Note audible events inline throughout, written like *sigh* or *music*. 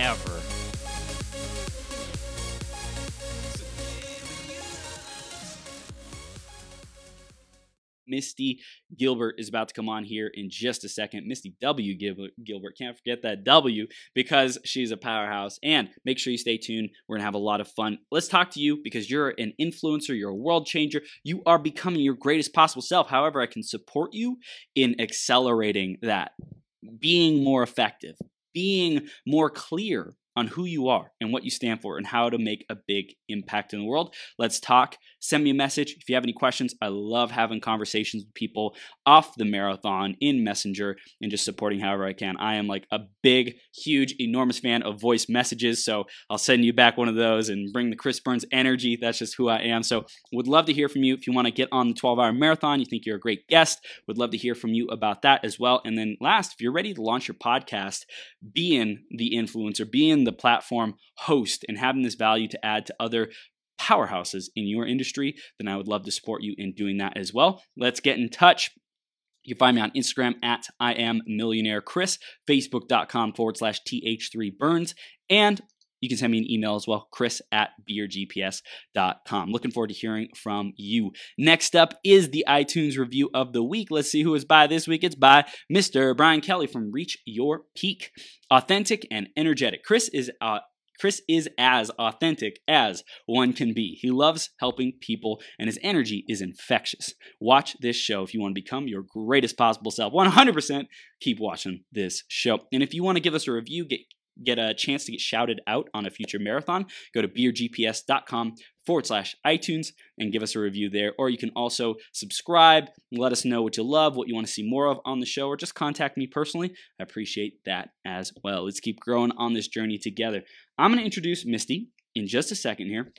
ever. Misty Gilbert is about to come on here in just a second. Misty W. Gilbert, can't forget that W because she's a powerhouse. And make sure you stay tuned. We're going to have a lot of fun. Let's talk to you because you're an influencer, you're a world changer. You are becoming your greatest possible self. However, I can support you in accelerating that, being more effective, being more clear on who you are and what you stand for and how to make a big impact in the world. Let's talk. Send me a message if you have any questions. I love having conversations with people off the marathon in Messenger and just supporting however I can. I am like a big, huge, enormous fan of voice messages. So I'll send you back one of those and bring the Chris Burns energy. That's just who I am. So would love to hear from you if you want to get on the 12 hour marathon. You think you're a great guest. Would love to hear from you about that as well. And then last, if you're ready to launch your podcast, being the influencer, being the platform host and having this value to add to other powerhouses in your industry, then I would love to support you in doing that as well. Let's get in touch. You can find me on Instagram at I am millionaire Chris, Facebook.com forward slash TH3 Burns, and you can send me an email as well, chris at beergps.com. Looking forward to hearing from you. Next up is the iTunes review of the week. Let's see who is by this week. It's by Mr. Brian Kelly from Reach Your Peak. Authentic and energetic. Chris is uh, Chris is as authentic as one can be. He loves helping people and his energy is infectious. Watch this show if you want to become your greatest possible self. 100% keep watching this show. And if you want to give us a review, get get a chance to get shouted out on a future marathon, go to beergps.com forward slash iTunes and give us a review there. Or you can also subscribe, let us know what you love, what you want to see more of on the show, or just contact me personally. I appreciate that as well. Let's keep growing on this journey together. I'm going to introduce Misty in just a second here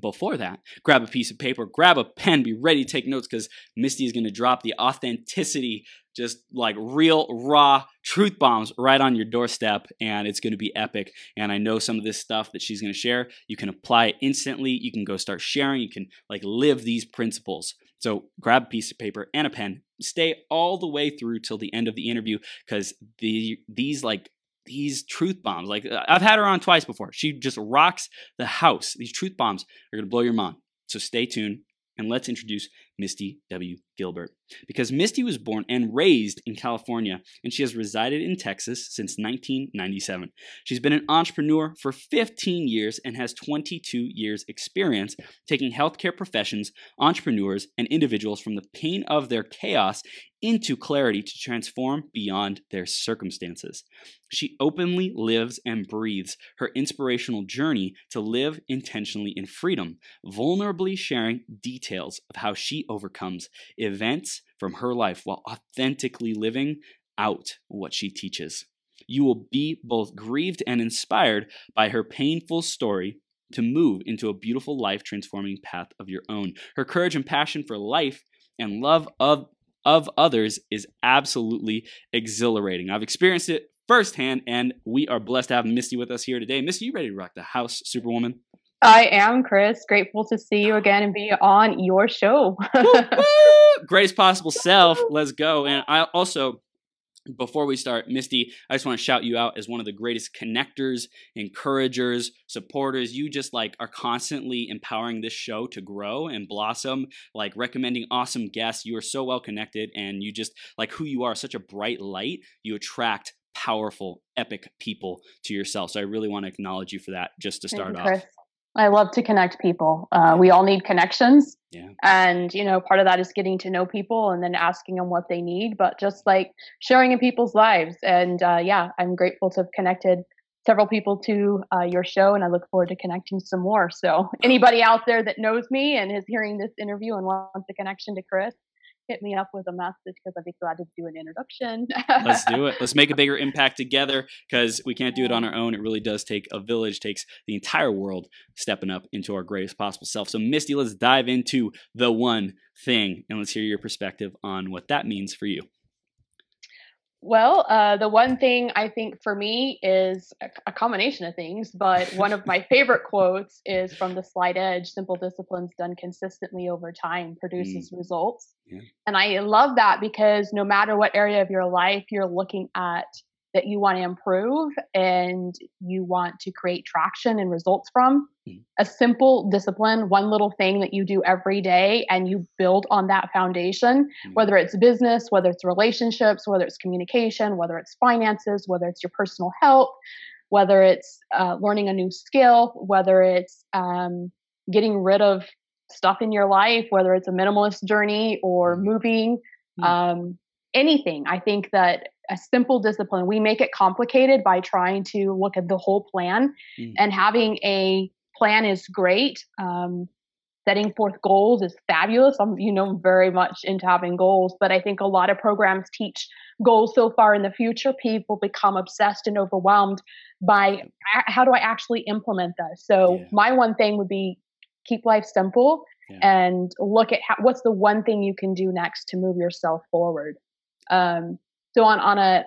before that, grab a piece of paper, grab a pen, be ready to take notes because Misty is going to drop the authenticity, just like real, raw truth bombs right on your doorstep, and it's going to be epic. And I know some of this stuff that she's going to share, you can apply it instantly. You can go start sharing. You can like live these principles. So grab a piece of paper and a pen. Stay all the way through till the end of the interview because the these like these truth bombs. Like uh, I've had her on twice before. She just rocks the house. These truth bombs are going to blow your mind. So stay tuned and let's introduce Misty W. Gilbert. Because Misty was born and raised in California, and she has resided in Texas since 1997. She's been an entrepreneur for 15 years and has 22 years' experience taking healthcare professions, entrepreneurs, and individuals from the pain of their chaos into clarity to transform beyond their circumstances. She openly lives and breathes her inspirational journey to live intentionally in freedom, vulnerably sharing details of how she overcomes events from her life while authentically living out what she teaches. You will be both grieved and inspired by her painful story to move into a beautiful life transforming path of your own. Her courage and passion for life and love of, of others is absolutely exhilarating. I've experienced it firsthand, and we are blessed to have Misty with us here today. Misty, you ready to rock the house, Superwoman? I am, Chris. Grateful to see you again and be on your show. *laughs* Greatest possible self. Let's go. And I also, before we start, Misty, I just want to shout you out as one of the greatest connectors, encouragers, supporters. You just like are constantly empowering this show to grow and blossom, like recommending awesome guests. You are so well connected and you just like who you are, such a bright light. You attract powerful, epic people to yourself. So I really want to acknowledge you for that just to start off. I love to connect people. Uh, we all need connections. Yeah. And, you know, part of that is getting to know people and then asking them what they need, but just like sharing in people's lives. And uh, yeah, I'm grateful to have connected several people to uh, your show and I look forward to connecting some more. So, anybody out there that knows me and is hearing this interview and wants a connection to Chris, hit me up with a message because I'd be glad to do an introduction. Let's do it. Let's make a bigger *laughs* impact together because we can't do it on our own. It really does take a village, takes the entire world stepping up into our greatest possible self. So, Misty, let's dive into the one thing and let's hear your perspective on what that means for you. Well, uh, the one thing I think for me is a, a combination of things, but one of my favorite quotes is from the Slight Edge Simple disciplines done consistently over time *laughs* produces mm. results. Yeah. And I love that because no matter what area of your life you're looking at that you want to improve and you want to create traction and results from. Mm. A simple discipline, one little thing that you do every day and you build on that foundation, mm. whether it's business, whether it's relationships, whether it's communication, whether it's finances, whether it's your personal health, whether it's uh, learning a new skill, whether it's um, getting rid of stuff in your life, whether it's a minimalist journey or mm. moving. Um, anything. I think that a simple discipline, we make it complicated by trying to look at the whole plan. Mm. And having a plan is great. Um, setting forth goals is fabulous. I'm, you know, very much into having goals, but I think a lot of programs teach goals so far in the future. People become obsessed and overwhelmed by how do I actually implement this? So yeah. my one thing would be keep life simple yeah. and look at how, what's the one thing you can do next to move yourself forward. Um, so on on a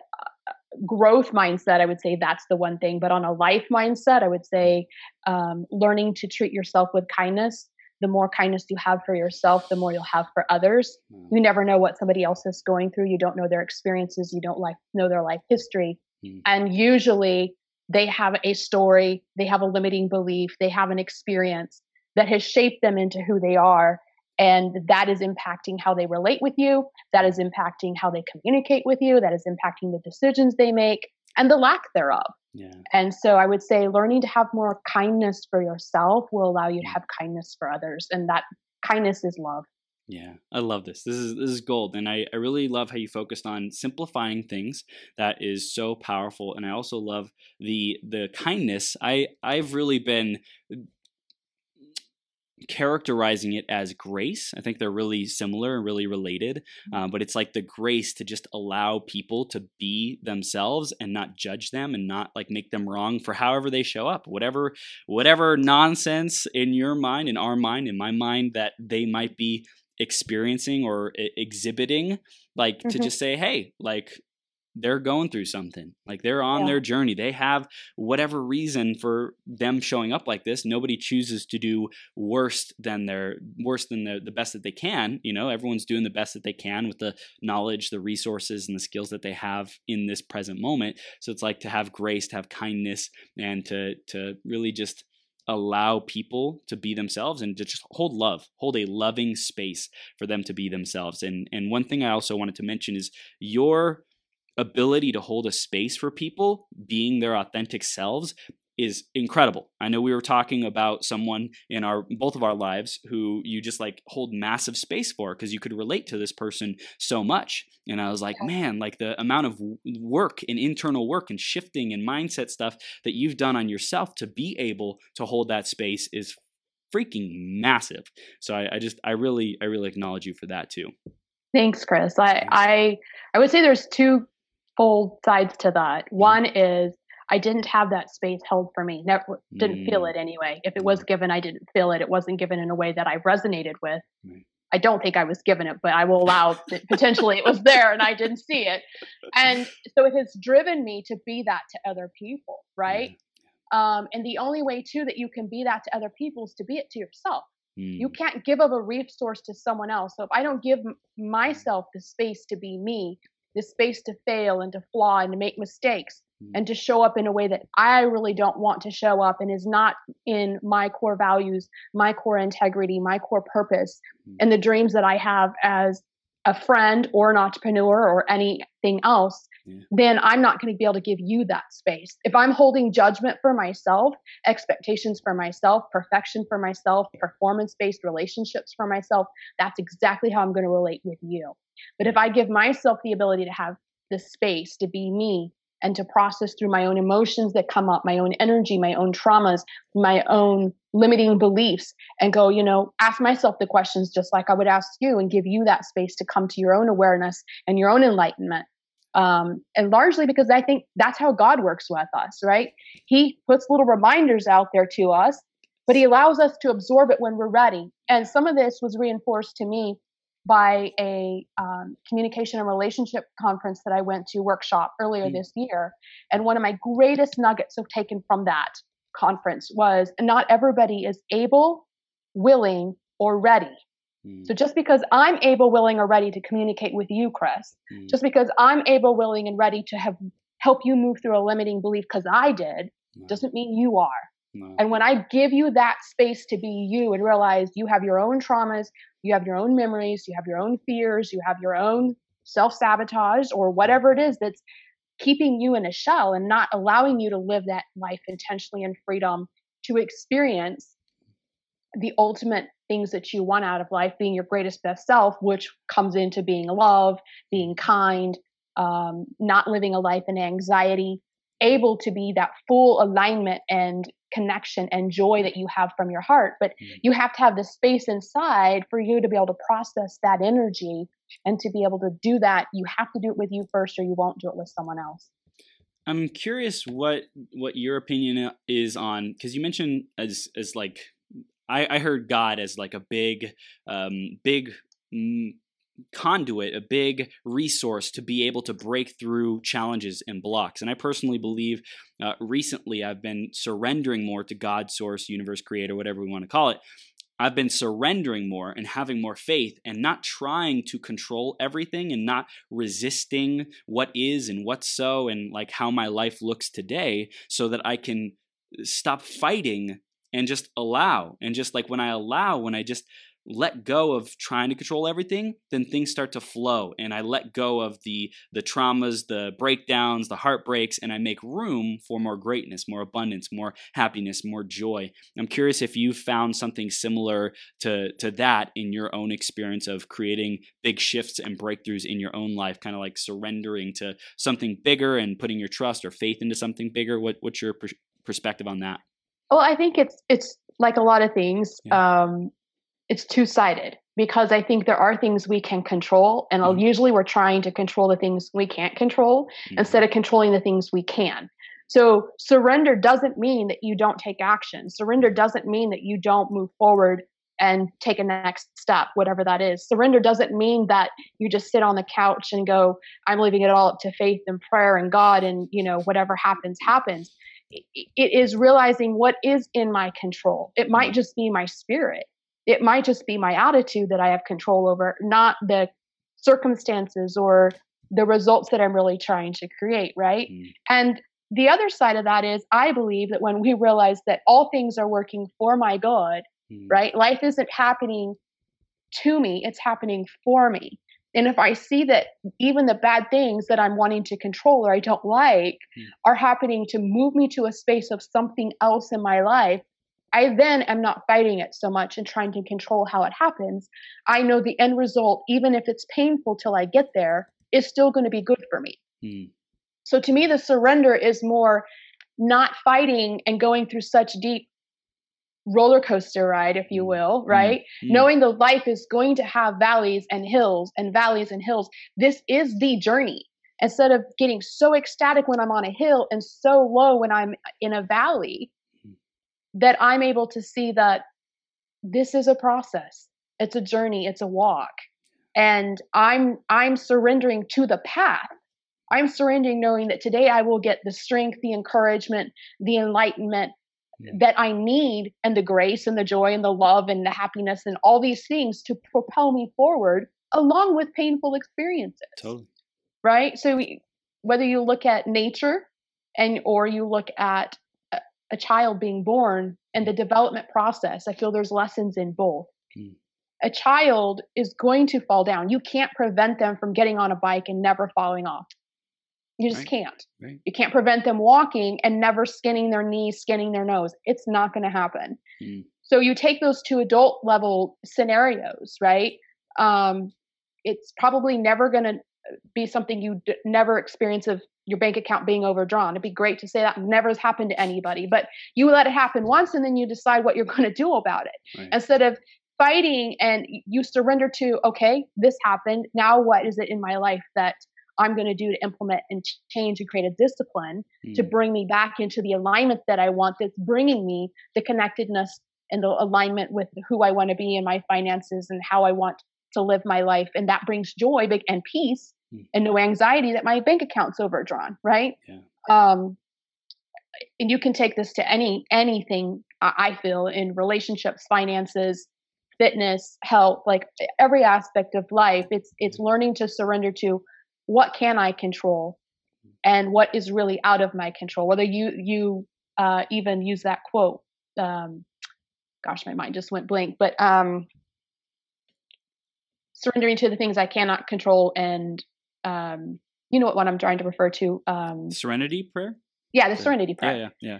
growth mindset, I would say that's the one thing. But on a life mindset, I would say um, learning to treat yourself with kindness. The more kindness you have for yourself, the more you'll have for others. Mm. You never know what somebody else is going through. You don't know their experiences. You don't like know their life history. Mm. And usually they have a story, they have a limiting belief, they have an experience that has shaped them into who they are. And that is impacting how they relate with you. That is impacting how they communicate with you. That is impacting the decisions they make and the lack thereof. Yeah. And so I would say learning to have more kindness for yourself will allow you to mm. have kindness for others. And that kindness is love. Yeah, I love this. This is this is gold, and I, I really love how you focused on simplifying things. That is so powerful, and I also love the the kindness. I I've really been characterizing it as grace. I think they're really similar and really related, mm-hmm. um, but it's like the grace to just allow people to be themselves and not judge them and not like make them wrong for however they show up. Whatever, whatever nonsense in your mind, in our mind, in my mind that they might be experiencing or exhibiting, like mm-hmm. to just say, hey, like they're going through something. Like they're on yeah. their journey. They have whatever reason for them showing up like this. Nobody chooses to do worse than their worse than the, the best that they can. You know, everyone's doing the best that they can with the knowledge, the resources, and the skills that they have in this present moment. So it's like to have grace, to have kindness, and to to really just allow people to be themselves and to just hold love hold a loving space for them to be themselves and and one thing i also wanted to mention is your ability to hold a space for people being their authentic selves is incredible. I know we were talking about someone in our both of our lives who you just like hold massive space for because you could relate to this person so much. And I was like, man, like the amount of work and internal work and shifting and mindset stuff that you've done on yourself to be able to hold that space is freaking massive. So I, I just I really I really acknowledge you for that too. Thanks, Chris. I I I would say there's two full sides to that. Mm. One is I didn't have that space held for me. Never didn't mm. feel it anyway. If it was given, I didn't feel it. It wasn't given in a way that I resonated with. Mm. I don't think I was given it, but I will allow *laughs* that potentially it was there and I didn't see it. And so it has driven me to be that to other people, right? Um, and the only way too that you can be that to other people is to be it to yourself. Mm. You can't give up a resource to someone else. So if I don't give myself the space to be me, the space to fail and to flaw and to make mistakes mm-hmm. and to show up in a way that I really don't want to show up and is not in my core values, my core integrity, my core purpose, mm-hmm. and the dreams that I have as a friend or an entrepreneur or anything else, then I'm not going to be able to give you that space. If I'm holding judgment for myself, expectations for myself, perfection for myself, performance based relationships for myself, that's exactly how I'm going to relate with you. But if I give myself the ability to have the space to be me and to process through my own emotions that come up, my own energy, my own traumas, my own limiting beliefs, and go, you know, ask myself the questions just like I would ask you and give you that space to come to your own awareness and your own enlightenment. Um, and largely because I think that's how God works with us, right? He puts little reminders out there to us, but He allows us to absorb it when we're ready. And some of this was reinforced to me by a um, communication and relationship conference that I went to workshop earlier mm. this year. And one of my greatest nuggets of taken from that conference was not everybody is able, willing, or ready. Mm. So just because I'm able, willing, or ready to communicate with you, Chris, mm. just because I'm able, willing, and ready to have help you move through a limiting belief because I did, doesn't mean you are. No. And when I give you that space to be you and realize you have your own traumas, you have your own memories, you have your own fears, you have your own self sabotage or whatever it is that's keeping you in a shell and not allowing you to live that life intentionally in freedom to experience the ultimate things that you want out of life, being your greatest best self, which comes into being love, being kind, um, not living a life in anxiety, able to be that full alignment and connection and joy that you have from your heart. But mm-hmm. you have to have the space inside for you to be able to process that energy. And to be able to do that, you have to do it with you first, or you won't do it with someone else. I'm curious what what your opinion is on because you mentioned as as like I, I heard God as like a big um, big conduit, a big resource to be able to break through challenges and blocks. And I personally believe uh, recently I've been surrendering more to God, source, universe, creator, whatever we want to call it. I've been surrendering more and having more faith and not trying to control everything and not resisting what is and what's so and like how my life looks today so that I can stop fighting and just allow. And just like when I allow, when I just let go of trying to control everything then things start to flow and i let go of the the traumas the breakdowns the heartbreaks and i make room for more greatness more abundance more happiness more joy i'm curious if you found something similar to to that in your own experience of creating big shifts and breakthroughs in your own life kind of like surrendering to something bigger and putting your trust or faith into something bigger what what's your perspective on that well i think it's it's like a lot of things yeah. um it's two sided because I think there are things we can control, and mm-hmm. usually we're trying to control the things we can't control mm-hmm. instead of controlling the things we can. So surrender doesn't mean that you don't take action. Surrender doesn't mean that you don't move forward and take a next step, whatever that is. Surrender doesn't mean that you just sit on the couch and go, I'm leaving it all up to faith and prayer and God, and you know whatever happens happens. It is realizing what is in my control. It might mm-hmm. just be my spirit it might just be my attitude that I have control over, not the circumstances or the results that I'm really trying to create, right? Mm. And the other side of that is I believe that when we realize that all things are working for my good, mm. right? Life isn't happening to me, it's happening for me. And if I see that even the bad things that I'm wanting to control or I don't like mm. are happening to move me to a space of something else in my life, I then am not fighting it so much and trying to control how it happens. I know the end result, even if it's painful till I get there, is still going to be good for me. Mm. So to me, the surrender is more not fighting and going through such deep roller coaster ride, if you hmm. will, hmm. right? Mm. Knowing the life is going to have valleys and hills and valleys and hills. This is the journey. Instead of getting so ecstatic when I'm on a hill and so low when I'm in a valley, that I'm able to see that this is a process. It's a journey, it's a walk. And I'm I'm surrendering to the path. I'm surrendering knowing that today I will get the strength, the encouragement, the enlightenment that I need and the grace and the joy and the love and the happiness and all these things to propel me forward along with painful experiences. Totally. Right? So we, whether you look at nature and or you look at a child being born and the development process, I feel there's lessons in both. Mm. A child is going to fall down. You can't prevent them from getting on a bike and never falling off. You just right. can't. Right. You can't prevent them walking and never skinning their knees, skinning their nose. It's not going to happen. Mm. So you take those two adult level scenarios, right? Um, it's probably never going to be something you d- never experience of your bank account being overdrawn. It'd be great to say that never has happened to anybody, but you let it happen once and then you decide what you're going to do about it. Right. Instead of fighting and you surrender to, okay, this happened. Now what is it in my life that I'm going to do to implement and change and create a discipline mm. to bring me back into the alignment that I want that's bringing me the connectedness and the alignment with who I want to be in my finances and how I want to live my life. And that brings joy and peace mm. and no anxiety that my bank account's overdrawn, right? Yeah. Um, and you can take this to any anything I feel in relationships, finances, fitness, health, like every aspect of life. It's it's hmm. learning to surrender to what can I control and what is really out of my control. Whether you you uh, even use that quote, um, gosh, my mind just went blank. But um, surrendering to the things I cannot control, and um, you know what, what I'm trying to refer to. Um, serenity prayer. Yeah, the serenity prayer. Yeah, yeah, yeah.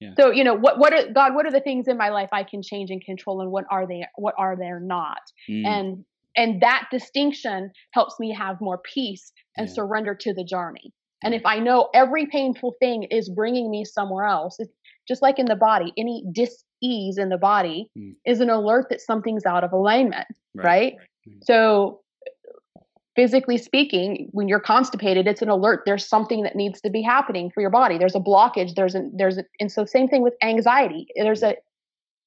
Yeah. So you know what what are God what are the things in my life I can change and control and what are they what are they not mm. and and that distinction helps me have more peace and yeah. surrender to the journey. And if I know every painful thing is bringing me somewhere else, it's just like in the body, any dis-ease in the body mm. is an alert that something's out of alignment, right? right? right. So physically speaking, when you're constipated, it's an alert. There's something that needs to be happening for your body. There's a blockage. There's a there's a, and so same thing with anxiety. There's a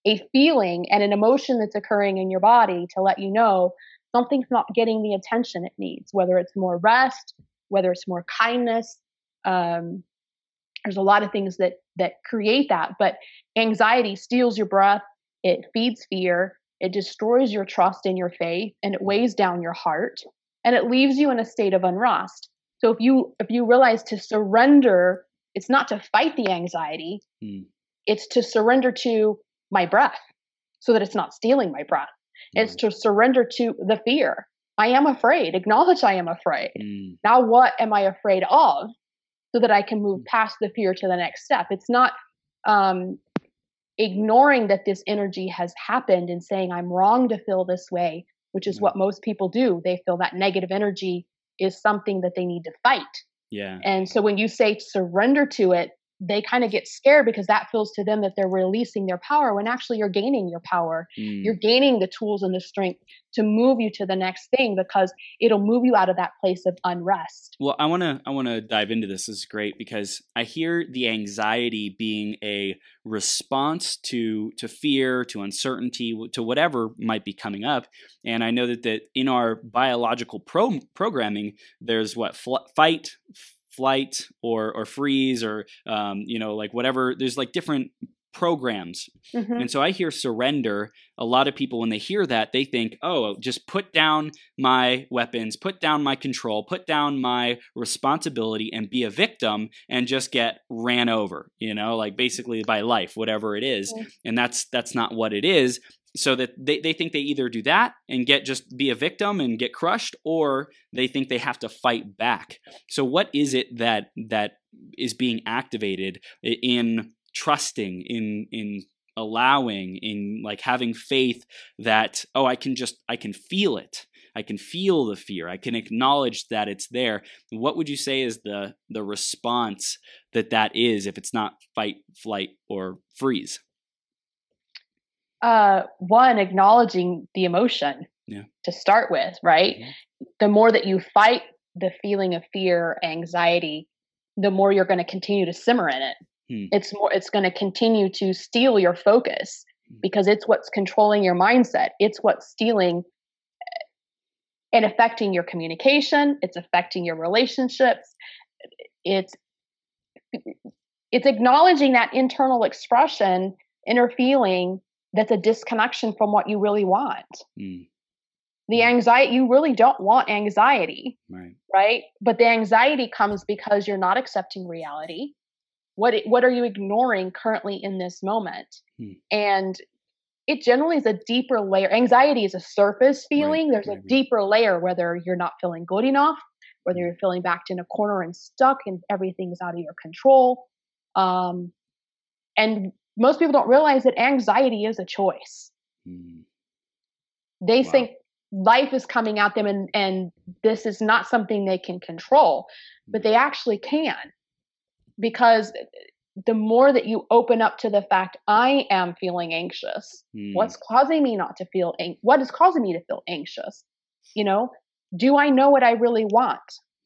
a feeling and an emotion that's occurring in your body to let you know something's not getting the attention it needs, whether it's more rest, whether it's more kindness. Um, there's a lot of things that that create that, but anxiety steals your breath. It feeds fear. It destroys your trust in your faith, and it weighs down your heart, and it leaves you in a state of unrest. So if you if you realize to surrender, it's not to fight the anxiety. Mm. It's to surrender to my breath so that it's not stealing my breath. It's to surrender to the fear. I am afraid. Acknowledge I am afraid. Mm. Now, what am I afraid of so that I can move mm. past the fear to the next step? It's not um, ignoring that this energy has happened and saying, I'm wrong to feel this way, which is what most people do. They feel that negative energy is something that they need to fight. Yeah. And so when you say surrender to it, they kind of get scared because that feels to them that they're releasing their power when actually you're gaining your power. Mm. You're gaining the tools and the strength to move you to the next thing because it'll move you out of that place of unrest. Well, I want to I want to dive into this. this is great because I hear the anxiety being a response to to fear, to uncertainty, to whatever might be coming up. And I know that that in our biological pro- programming there's what fl- fight flight or or freeze or um, you know like whatever there's like different programs mm-hmm. and so i hear surrender a lot of people when they hear that they think oh just put down my weapons put down my control put down my responsibility and be a victim and just get ran over you know like basically by life whatever it is. Mm-hmm. and that's that's not what it is so that they, they think they either do that and get just be a victim and get crushed or they think they have to fight back. So what is it that that is being activated in trusting in in allowing in like having faith that oh i can just i can feel it. I can feel the fear. I can acknowledge that it's there. What would you say is the the response that that is if it's not fight flight or freeze uh, one acknowledging the emotion yeah. to start with, right? Mm-hmm. The more that you fight the feeling of fear, anxiety, the more you're going to continue to simmer in it. Hmm. It's more. It's going to continue to steal your focus hmm. because it's what's controlling your mindset. It's what's stealing eh, and affecting your communication. It's affecting your relationships. It's it's acknowledging that internal expression, inner feeling that's a disconnection from what you really want. Mm. The hmm. anxiety, you really don't want anxiety, right? Right. But the anxiety comes because you're not accepting reality. What what are you ignoring currently in this moment? Mm. And it generally is a deeper layer. Anxiety is a surface feeling. Right, There's right, a deeper layer, whether you're not feeling good enough, whether hmm. you're feeling backed in a corner and stuck and everything's out of your control. Um, and most people don't realize that anxiety is a choice. Mm. They wow. think life is coming at them and and this is not something they can control but they actually can because the more that you open up to the fact I am feeling anxious, mm. what's causing me not to feel ang- what is causing me to feel anxious? You know, do I know what I really want?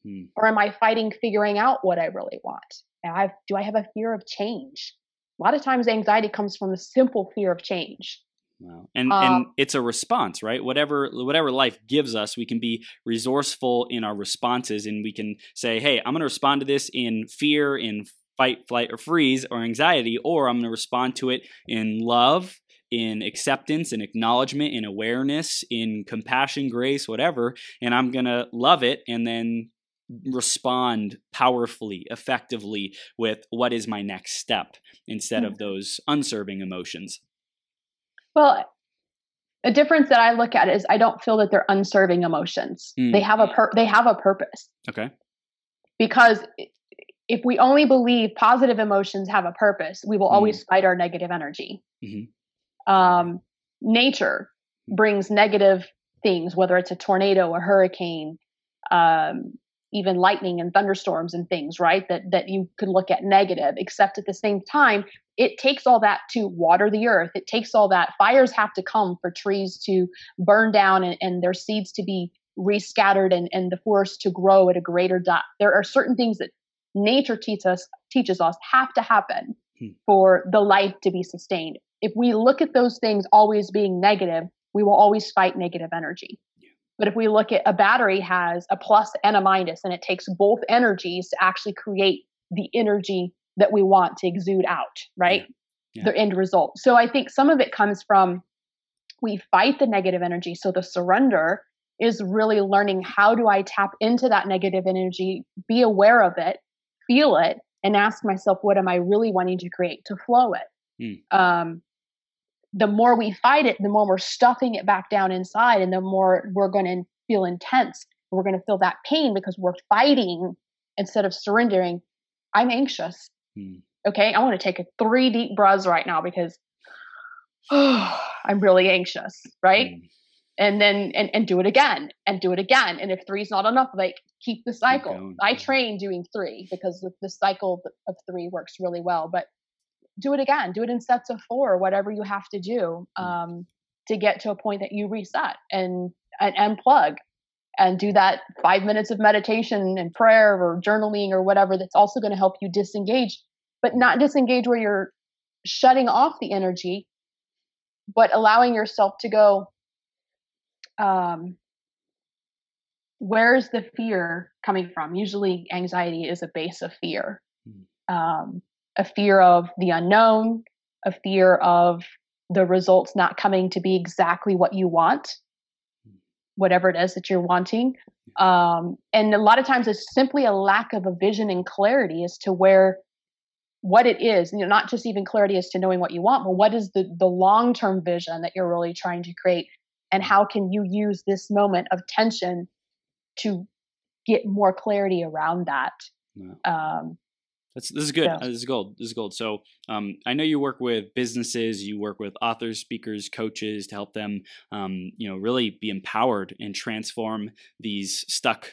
Mm. Or am I fighting figuring out what I really want? I have, do I have a fear of change? A lot of times anxiety comes from a simple fear of change. Wow. And um, and it's a response, right? Whatever whatever life gives us, we can be resourceful in our responses and we can say, "Hey, I'm going to respond to this in fear, in fight, flight, or freeze, or anxiety, or I'm going to respond to it in love, in acceptance, in acknowledgement, in awareness, in compassion, grace, whatever, and I'm going to love it and then respond powerfully, effectively with what is my next step instead mm-hmm. of those unserving emotions. Well, a difference that I look at is I don't feel that they're unserving emotions. Mm. They have a pur- they have a purpose. Okay. Because if we only believe positive emotions have a purpose, we will mm. always fight our negative energy. Mm-hmm. Um, nature brings negative things, whether it's a tornado, a hurricane, um, even lightning and thunderstorms and things, right? That that you could look at negative. Except at the same time, it takes all that to water the earth. It takes all that. Fires have to come for trees to burn down and, and their seeds to be rescattered and, and the forest to grow at a greater depth. There are certain things that nature teaches us teaches us have to happen hmm. for the life to be sustained. If we look at those things always being negative, we will always fight negative energy. But if we look at a battery has a plus and a minus, and it takes both energies to actually create the energy that we want to exude out, right? Yeah. Yeah. The end result. So I think some of it comes from we fight the negative energy. So the surrender is really learning how do I tap into that negative energy, be aware of it, feel it and ask myself, what am I really wanting to create to flow it? Mm. Um, the more we fight it, the more we're stuffing it back down inside, and the more we're going to feel intense. We're going to feel that pain because we're fighting instead of surrendering. I'm anxious. Mm. Okay, I want to take a three deep breaths right now because oh, *sighs* I'm really anxious, right? Mm and then and, and do it again and do it again and if three is not enough like keep the cycle keep i train doing three because the cycle of three works really well but do it again do it in sets of four or whatever you have to do mm. um, to get to a point that you reset and and unplug and do that five minutes of meditation and prayer or journaling or whatever that's also going to help you disengage but not disengage where you're shutting off the energy but allowing yourself to go um, where's the fear coming from? Usually, anxiety is a base of fear, mm. um, a fear of the unknown, a fear of the results not coming to be exactly what you want, whatever it is that you're wanting. Um, and a lot of times, it's simply a lack of a vision and clarity as to where what it is you know not just even clarity as to knowing what you want but what is the the long term vision that you're really trying to create? And how can you use this moment of tension to get more clarity around that? Um, that's this is good. Yeah. This is gold. This is gold. So um, I know you work with businesses, you work with authors, speakers, coaches to help them, um, you know, really be empowered and transform these stuck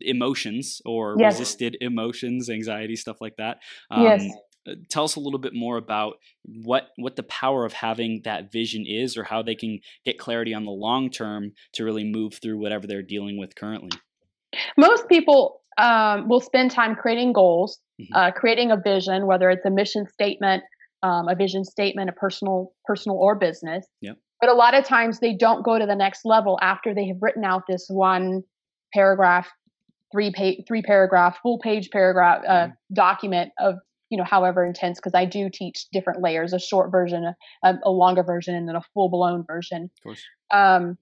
emotions or yes. resisted emotions, anxiety, stuff like that. Um, yes. Uh, tell us a little bit more about what what the power of having that vision is or how they can get clarity on the long term to really move through whatever they're dealing with currently most people um, will spend time creating goals mm-hmm. uh, creating a vision whether it's a mission statement um, a vision statement a personal personal or business yep. but a lot of times they don't go to the next level after they have written out this one paragraph three page three paragraph full page paragraph uh, mm-hmm. document of you know however intense because i do teach different layers a short version a, a longer version and then a full blown version of course. um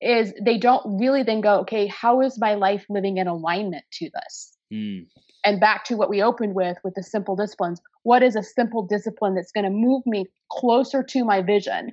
is they don't really then go okay how is my life living in alignment to this mm. and back to what we opened with with the simple disciplines what is a simple discipline that's going to move me closer to my vision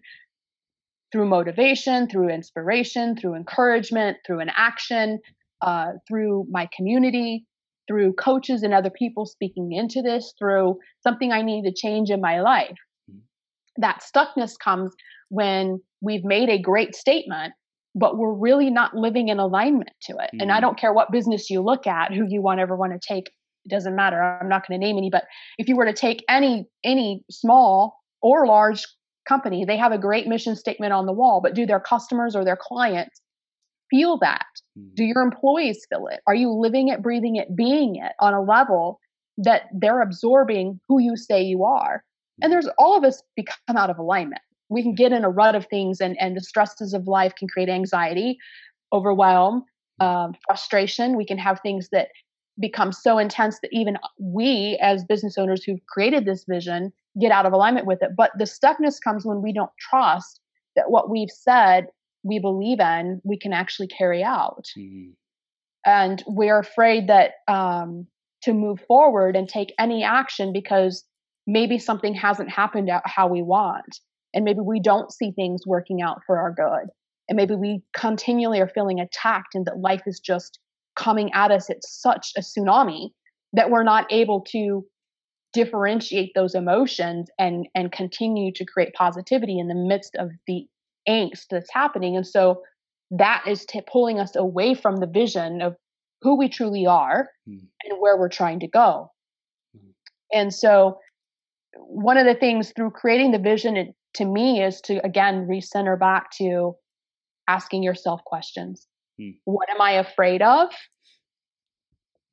through motivation through inspiration through encouragement through an action uh, through my community through coaches and other people speaking into this, through something I need to change in my life. Mm-hmm. That stuckness comes when we've made a great statement but we're really not living in alignment to it. Mm-hmm. And I mm. don't care what business you look at, who you want ever want to take, it doesn't matter. I'm not going to name any, but if you were to take any any small or large company, they have a great mission statement on the wall, but do their customers or their clients feel that? Mm-hmm. Do your employees feel it? Are you living it, breathing it, being it on a level that they're absorbing who you say you are? And mm. there's all of us become out of alignment we can get in a rut of things and, and the stresses of life can create anxiety overwhelm um, frustration. We can have things that become so intense that even we as business owners who've created this vision get out of alignment with it. But the stuckness comes when we don't trust that what we've said we believe in we can actually carry out. Mm-hmm. and we're afraid that um, to move forward and take any action because maybe something hasn't happened how we want and maybe we don't see things working out for our good and maybe we continually are feeling attacked and that life is just coming at us at such a tsunami that we're not able to differentiate those emotions and and continue to create positivity in the midst of the angst that's happening and so that is t- pulling us away from the vision of who we truly are mm. and where we're trying to go mm. and so one of the things through creating the vision to me is to again recenter back to asking yourself questions. Hmm. What am I afraid of?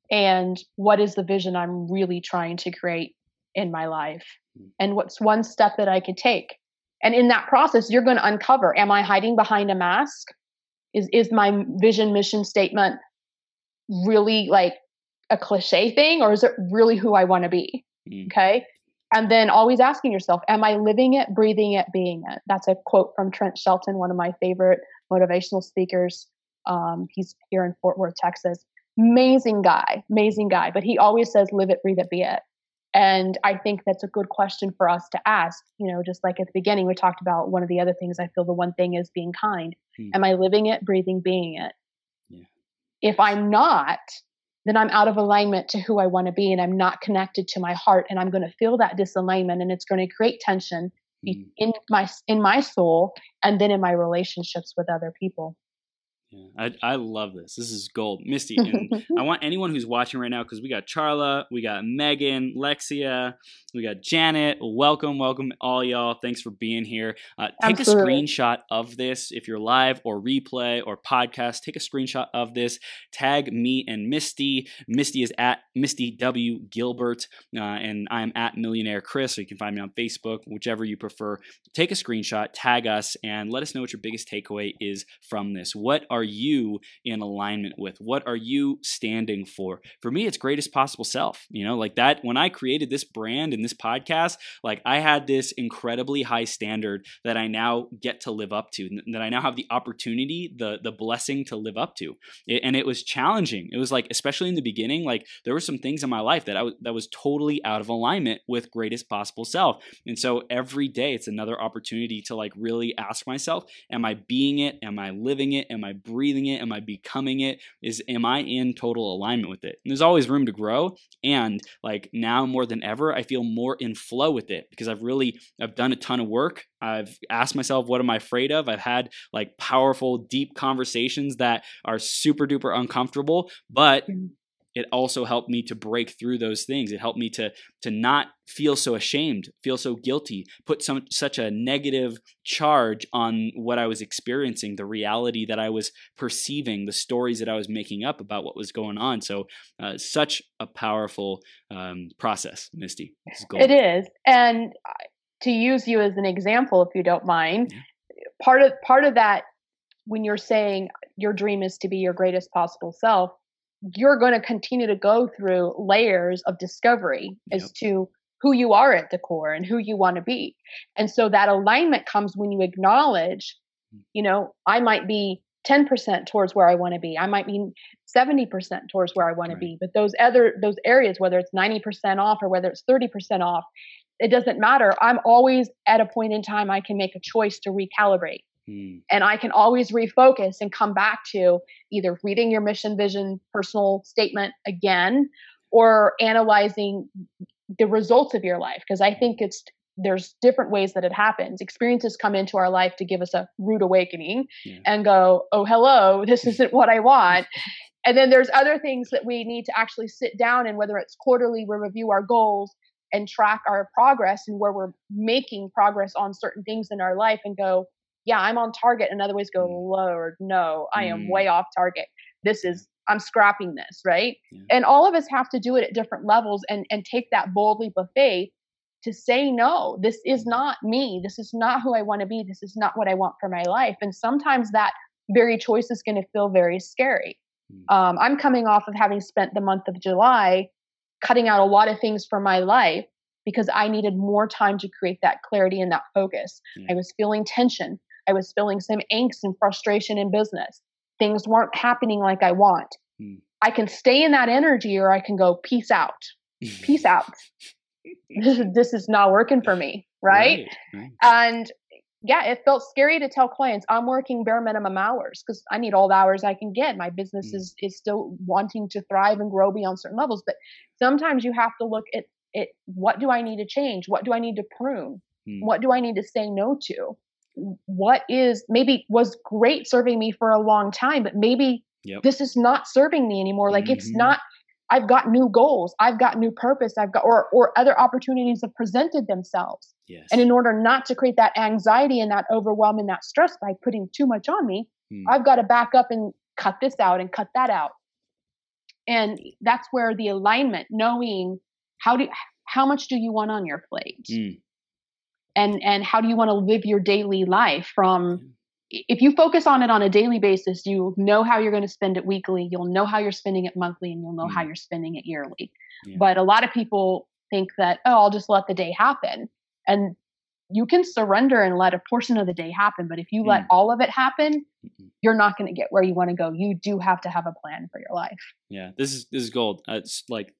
And what is the vision I'm really trying to create in my life? Hmm. And what's one step that I could take? And in that process, you're going to uncover am I hiding behind a mask? Is, is my vision mission statement really like a cliche thing or is it really who I want to be? Mm. Okay and then always asking yourself, am I living it, breathing it, being it? That's a quote from Trent Shelton, one of my favorite motivational speakers. Um, he's here in Fort Worth, Texas. Amazing guy, amazing guy. But he always says, live it, breathe it, be it. And I think that's a good question for us to ask. You know, just like at the beginning, we talked about one of the other things I feel the one thing is being kind. Hmm. Am I living it, breathing, being it? Yeah. If I'm not, then I'm out of alignment to who I want to be and I'm not connected to my heart and I'm going to feel that disalignment and it's going to create tension mm. in my in my soul and then in my relationships with other people. Yeah, I, I love this. This is gold. Misty, and *laughs* I want anyone who's watching right now, because we got Charla, we got Megan, Lexia, we got Janet. Welcome, welcome all y'all. Thanks for being here. Uh, take Absolutely. a screenshot of this if you're live or replay or podcast. Take a screenshot of this. Tag me and Misty. Misty is at Misty W Gilbert, uh, and I'm at Millionaire Chris. So you can find me on Facebook, whichever you prefer. Take a screenshot, tag us, and let us know what your biggest takeaway is from this. What are are you in alignment with? What are you standing for? For me, it's greatest possible self. You know, like that when I created this brand and this podcast, like I had this incredibly high standard that I now get to live up to, that I now have the opportunity, the the blessing to live up to. It, and it was challenging. It was like, especially in the beginning, like there were some things in my life that I was that was totally out of alignment with greatest possible self. And so every day it's another opportunity to like really ask myself, am I being it? Am I living it? Am I breathing it? Am I becoming it? Is am I in total alignment with it? And there's always room to grow. And like now more than ever, I feel more in flow with it because I've really I've done a ton of work. I've asked myself, what am I afraid of? I've had like powerful, deep conversations that are super duper uncomfortable, but mm-hmm it also helped me to break through those things. It helped me to to not feel so ashamed, feel so guilty, put some such a negative charge on what I was experiencing, the reality that I was perceiving, the stories that I was making up about what was going on. So, uh, such a powerful um, process, Misty. It is, and to use you as an example, if you don't mind, yeah. part of part of that when you're saying your dream is to be your greatest possible self you're going to continue to go through layers of discovery yep. as to who you are at the core and who you want to be. And so that alignment comes when you acknowledge, hmm. you know, I might be 10% towards where I want to be. I might be 70% towards where I want right. to be. But those other those areas whether it's 90% off or whether it's 30% off, it doesn't matter. I'm always at a point in time I can make a choice to recalibrate. Hmm. And I can always refocus and come back to either reading your mission, vision, personal statement again, or analyzing the results of your life. Because I think it's there's different ways that it happens. Experiences come into our life to give us a rude awakening yeah. and go, oh, hello, *laughs* this isn't what I want. and then there's other things that we need to actually sit down and whether it's quarterly, we review our goals and track our progress and where we're making progress on certain things in our life and go, yeah, I'm on target. And other ways go, mm. Lord, no, I am mm. way off target. This is I'm scrapping this, right? Yeah. And all of us have to do it at different levels and and take that bold leap of faith to say no. This is not me. This is not who I want to be. This is not what I want for my life. And sometimes that very choice is going to feel very scary. Mm. Um, I'm coming off of having spent the month of July cutting out a lot of things from my life because I needed more time to create that clarity and that focus. I was feeling tension. I was feeling some angst and frustration in business. Things weren't happening like I want. Mm. I can stay in that energy or I can go, peace out. peace out. *laughs* This is, this is not working for me. Right? right. And yeah, it felt scary to tell clients I'm working bare minimum hours because I need all the hours I can get. My business mm. is is still wanting to thrive and grow beyond certain levels. But sometimes you have to look at it. What do I need to change? What do I need to prune? Mm. What do I need to say no to? What is maybe was great serving me for a long time, but maybe yep. this is not serving me anymore. Like mm-hmm. it's not I've got new goals, I've got new purpose, I've got or or other opportunities have presented themselves. Yes. And in order not to create that anxiety and that overwhelm and that stress by putting too much on me, hmm. I've got to back up and cut this out and cut that out. And that's where the alignment, knowing how do how much do you want on your plate? Hmm. And and how do you want to live your daily life from if you focus on it on a daily basis, you know how you're going to spend it weekly, you'll know how you're spending it monthly, and you'll know how mm-hmm. you're spending it yearly. Yeah. But a lot of people think that, oh, I'll just let the day happen. And you can surrender and let a portion of the day happen. But if you mm. let all of it happen, you're not going to get where you want to go. You do have to have a plan for your life. Yeah, this is this is gold. Uh, it's like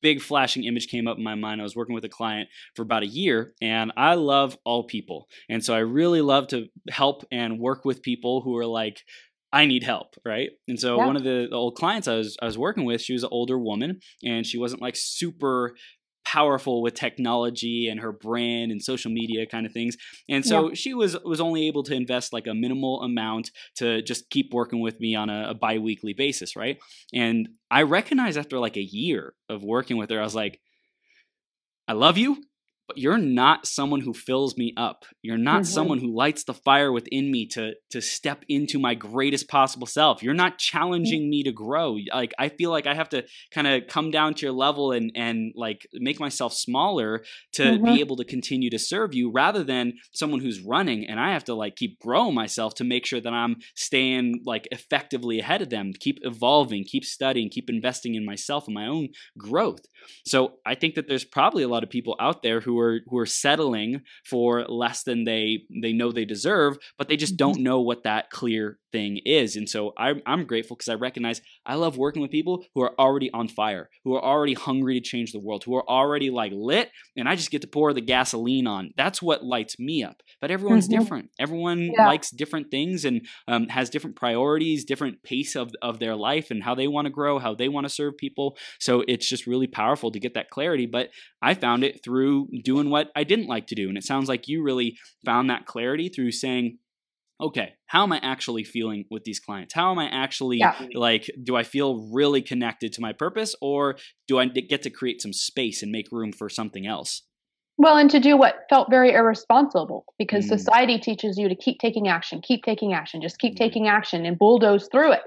big flashing image came up in my mind. I was working with a client for about a year, and I love all people, and so I really love to help and work with people who are like. I need help, right? And so yeah. one of the, the old clients I was I was working with, she was an older woman, and she wasn't like super powerful with technology and her brand and social media kind of things. And so yeah. she was was only able to invest like a minimal amount to just keep working with me on a, a biweekly basis, right? And I recognized after like a year of working with her, I was like, I love you but you're not someone who fills me up. You're not mm-hmm. someone who lights the fire within me to to step into my greatest possible self. You're not mm-hmm. challenging mm-hmm. me to grow. Like I feel like I have to kind of come down to your level and and like make myself smaller to mm-hmm. be able to continue to serve you rather than someone who's running and I have to like keep growing myself to make sure that I'm staying like effectively ahead of them, keep evolving, keep studying, keep investing in myself and my own growth. So I think that there's probably a lot of people out there who are who are settling for less than they they know they deserve, but they just mm-hmm. don't know what that clear thing is. And so I'm, I'm grateful because I recognize I love working with people who are already on fire, who are already hungry to change the world, who are already like lit, and I just get to pour the gasoline on. That's what lights me up. But everyone's mm-hmm. different. Everyone yeah. likes different things and um, has different priorities, different pace of, of their life and how they want to grow, how they want to serve people. So it's just really powerful to get that clarity. But I found it through doing what I didn't like to do. And it sounds like you really found that clarity through saying, okay, how am I actually feeling with these clients? How am I actually yeah. like, do I feel really connected to my purpose or do I get to create some space and make room for something else? Well, and to do what felt very irresponsible because mm. society teaches you to keep taking action, keep taking action, just keep mm. taking action and bulldoze through it.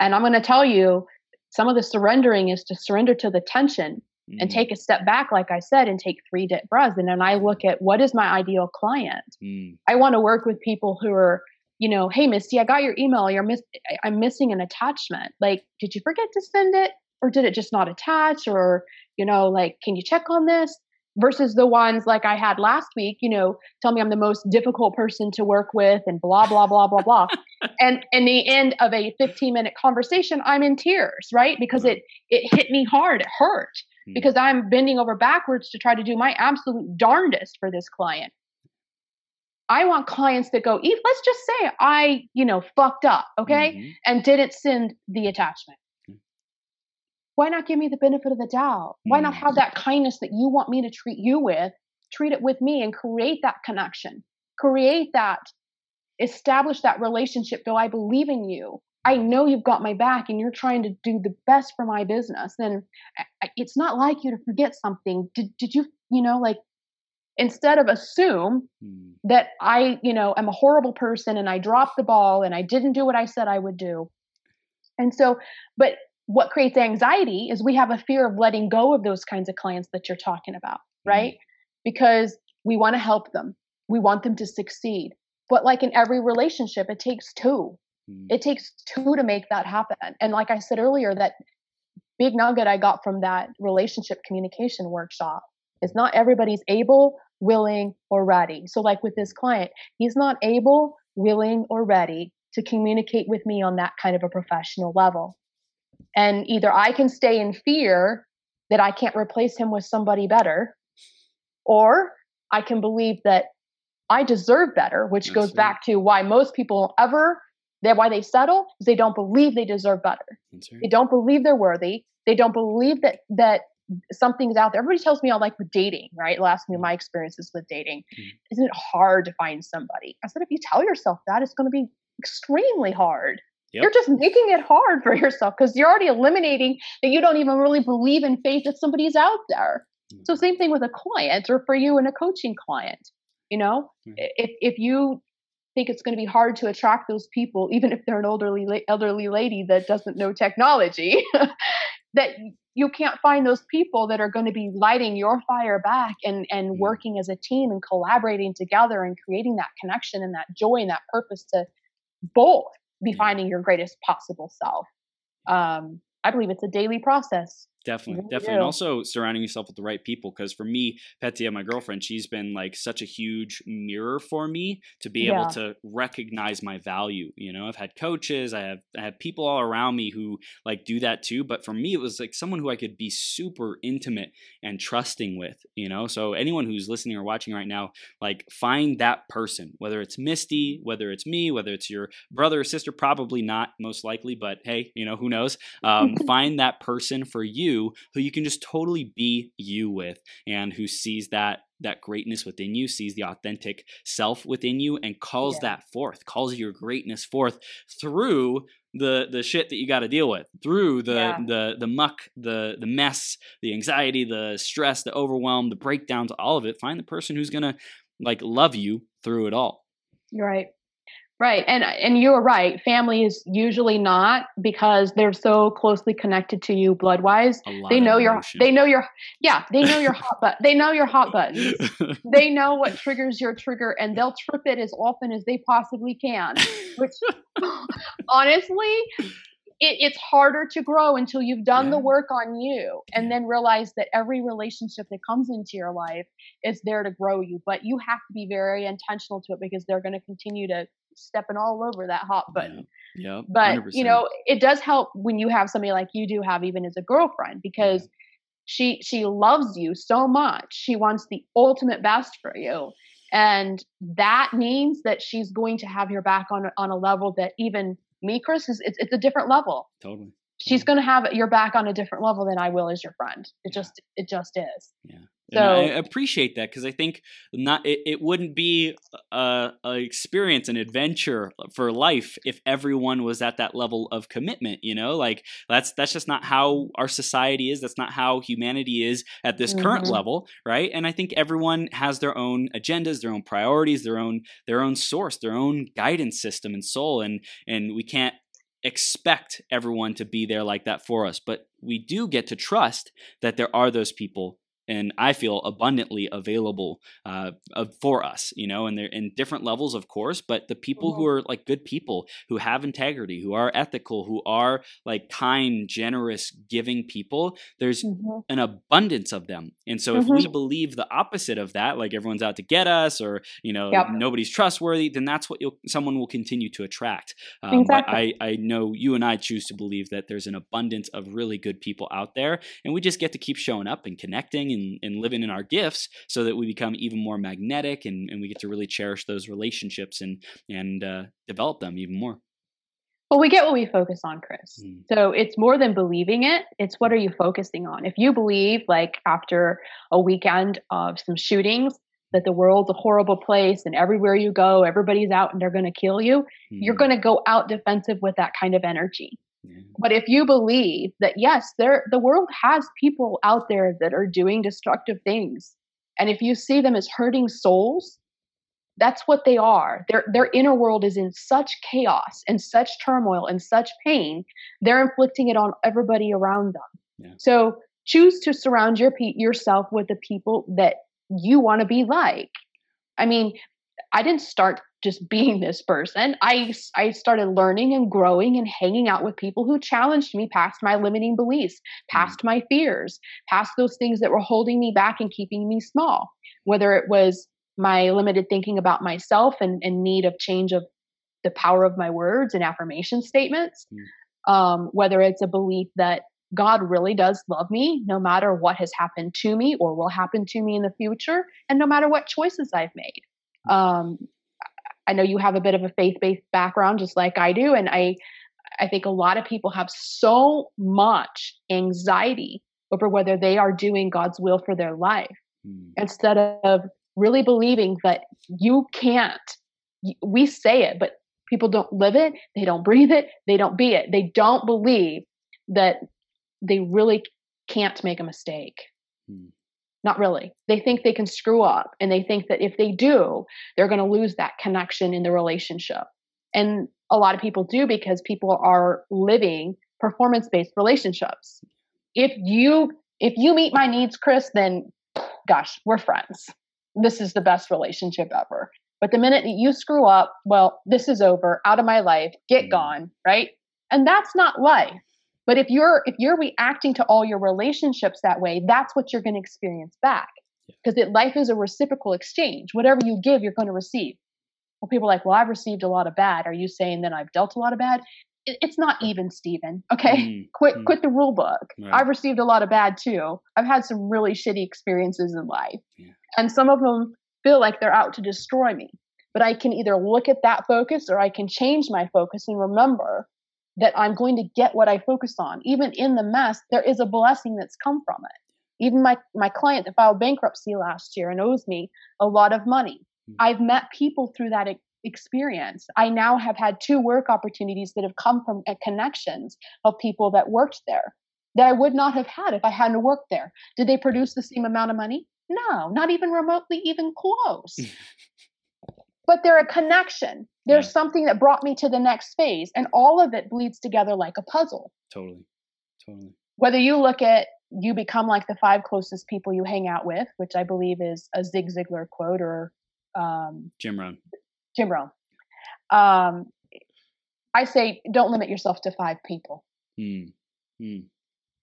And I'm going to tell you, some of the surrendering is to surrender to the tension mm. and take a step back, like I said, and take three deep breaths. And then I look at what is my ideal client. Mm. I want to work with people who are, you know, hey, Misty, I got your email. You're miss- I'm missing an attachment. Like, did you forget to send it, or did it just not attach, or you know, like, can you check on this? versus the ones like I had last week, you know, tell me I'm the most difficult person to work with and blah, blah, blah, blah, blah. *laughs* and in the end of a 15 minute conversation, I'm in tears, right? Because it it hit me hard. It hurt. Hmm. because I'm bending over backwards to try to do my absolute darndest for this client. I want clients that go, Eve, let's just say I, you know, fucked up, okay, mm-hmm. and didn't send the attachment. Hmm. Why not give me the benefit of the doubt? Why not have mm. that kindness that you want me to treat you with, treat it with me and create that connection, create that, establish that relationship. Do I believe in you? I know you've got my back and you're trying to do the best for my business. Then it's not like you to forget something. Did, did you, you know, like instead of assume hmm. that I, you know, am a horrible person and I dropped the ball and I didn't do what I said I would do. And so, but what creates anxiety is we have a fear of letting go of those kinds of clients that you're talking about, right? Because we want to help them. We want them to succeed. But like in every relationship, it takes two. Mm. It takes two to make that happen. And like I said earlier, that big nugget I got from that relationship communication workshop is not everybody's able, willing, or ready. So, like with this client, he's not able, willing, or ready to communicate with me on that kind of a professional level. And either I can stay in fear that I can't replace him with somebody better, or I can believe that I deserve better, which That's goes back to why most people ever that why they settle is they don't believe they deserve better. Right. They don't believe they're worthy. They don't believe that that something's out there. Everybody tells me I like with dating, right? Ask me my experiences with dating. Mm. Isn't it hard to find somebody? I said, if you tell yourself that, it's going to be extremely hard. Yep. You're just making it hard for yourself because you're already eliminating that you don't even really believe in faith that somebody's out there. Mm. So same thing with a client or for you and a coaching client. You know, mm. if if you think it's going to be hard to attract those people, even if they're an elderly elderly lady that doesn't know technology. *laughs* that you can't find those people that are going to be lighting your fire back and and mm-hmm. working as a team and collaborating together and creating that connection and that joy and that purpose to both be finding your greatest possible self. Um, I believe it's a daily process. Definitely, definitely, and also surrounding yourself with the right people. Because for me, Petya, my girlfriend, she's been like such a huge mirror for me to be yeah. able to recognize my value. You know, I've had coaches, I have I have people all around me who like do that too. But for me, it was like someone who I could be super intimate and trusting with. You know, so anyone who's listening or watching right now, like find that person, whether it's Misty, whether it's me, whether it's your brother or sister, probably not, most likely, but hey, you know, who knows? Um, *laughs* find that person for you who you can just totally be you with and who sees that that greatness within you sees the authentic self within you and calls yeah. that forth calls your greatness forth through the the shit that you got to deal with through the yeah. the the muck the the mess the anxiety the stress the overwhelm the breakdowns all of it find the person who's going to like love you through it all right Right. And and you're right. Family is usually not because they're so closely connected to you blood wise. They know your they know your yeah, they know your hot but they know your hot buttons. *laughs* they know what triggers your trigger and they'll trip it as often as they possibly can. Which *laughs* honestly, it, it's harder to grow until you've done yeah. the work on you and then realize that every relationship that comes into your life is there to grow you but you have to be very intentional to it because they're going to continue to stepping all over that hot button. Yeah. Yep, but 100%. you know, it does help when you have somebody like you do have even as a girlfriend because yeah. she she loves you so much. She wants the ultimate best for you. And that means that she's going to have your back on on a level that even me, Chris, is it's, it's a different level. Totally. She's going to have your back on a different level than I will as your friend. It yeah. just it just is. Yeah. So and I appreciate that because I think not it, it wouldn't be a, a, experience, an adventure for life if everyone was at that level of commitment. You know, like that's that's just not how our society is. That's not how humanity is at this mm-hmm. current level, right? And I think everyone has their own agendas, their own priorities, their own their own source, their own guidance system and soul, and and we can't expect everyone to be there like that for us, but we do get to trust that there are those people and I feel abundantly available uh, for us, you know, and they're in different levels, of course, but the people mm-hmm. who are like good people, who have integrity, who are ethical, who are like kind, generous, giving people, there's mm-hmm. an abundance of them. And so mm-hmm. if we mm-hmm. believe the opposite of that, like everyone's out to get us or, you know, yep. nobody's trustworthy, then that's what someone will continue to attract. Um, exactly. But I, I know you and I choose to believe that there's an abundance of really good people out there, and we just get to keep showing up and connecting and, and living in our gifts so that we become even more magnetic and, and we get to really cherish those relationships and and uh, develop them even more well we get what we focus on chris mm. so it's more than believing it it's what are you focusing on if you believe like after a weekend of some shootings that the world's a horrible place and everywhere you go, everybody's out and they're going to kill you, mm-hmm. you're going to go out defensive with that kind of energy. Yeah. But if you believe that yes, there the world has people out there that are doing destructive things, and if you see them as hurting souls, that's what they are. Their their inner world is in such chaos and such turmoil and such pain. They're inflicting it on everybody around them. Yeah. So choose to surround your yourself with the people that you want to be like. I mean, I didn't start just being this person. I I started learning and growing and hanging out with people who challenged me past my limiting beliefs, past mm. my fears, past those things that were holding me back and keeping me small. Whether it was my limited thinking about myself and, and need of change of the power of my words and affirmation statements, mm. um, whether it's a belief that God really does love me no matter what has happened to me or will happen to me in the future, and no matter what choices I've made. Um, I know you have a bit of a faith based background, just like I do, and I, I think a lot of people have so much anxiety over whether they are doing God's will for their life mm. instead of really believing that you can't. We say it, but people don't live it, they don't breathe it, they don't be it. They don't believe that they really can't make a mistake. Hmm. Not really. They think they can screw up and they think that if they do, they're going to lose that connection in the relationship. And a lot of people do because people are living performance based relationships. If you if you meet my needs, Chris, then gosh, we're friends. This is the best relationship ever. But the minute that you screw up, well, this is over, out of my life, get hmm. gone, right? And that's not life. But if you're if you're reacting to all your relationships that way, that's what you're going to experience back. Because life is a reciprocal exchange. Whatever you give, you're going to receive. Well, people are like, well, I've received a lot of bad. Are you saying that I've dealt a lot of bad? It, it's not even, Stephen. Okay, mm, *laughs* quit mm. quit the rule book. Right. I've received a lot of bad too. I've had some really shitty experiences in life, yeah. and some of them feel like they're out to destroy me. But I can either look at that focus or I can change my focus and remember that I'm going to get what I focus on. Even in the mess, there is a blessing that's come from it. Even my, my client that filed bankruptcy last year and owes me a lot of money. Mm-hmm. I've met people through that experience. I now have had two work opportunities that have come from uh, connections of people that worked there that I would not have had if I hadn't worked there. Did they produce the same amount of money? No, not even remotely even close. *laughs* but they're a connection. There's yeah. something that brought me to the next phase, and all of it bleeds together like a puzzle. Totally, totally. Whether you look at you become like the five closest people you hang out with, which I believe is a Zig Ziglar quote or um, Jim Rohn. Jim Rohn. Um, I say don't limit yourself to five people. Mm. Mm.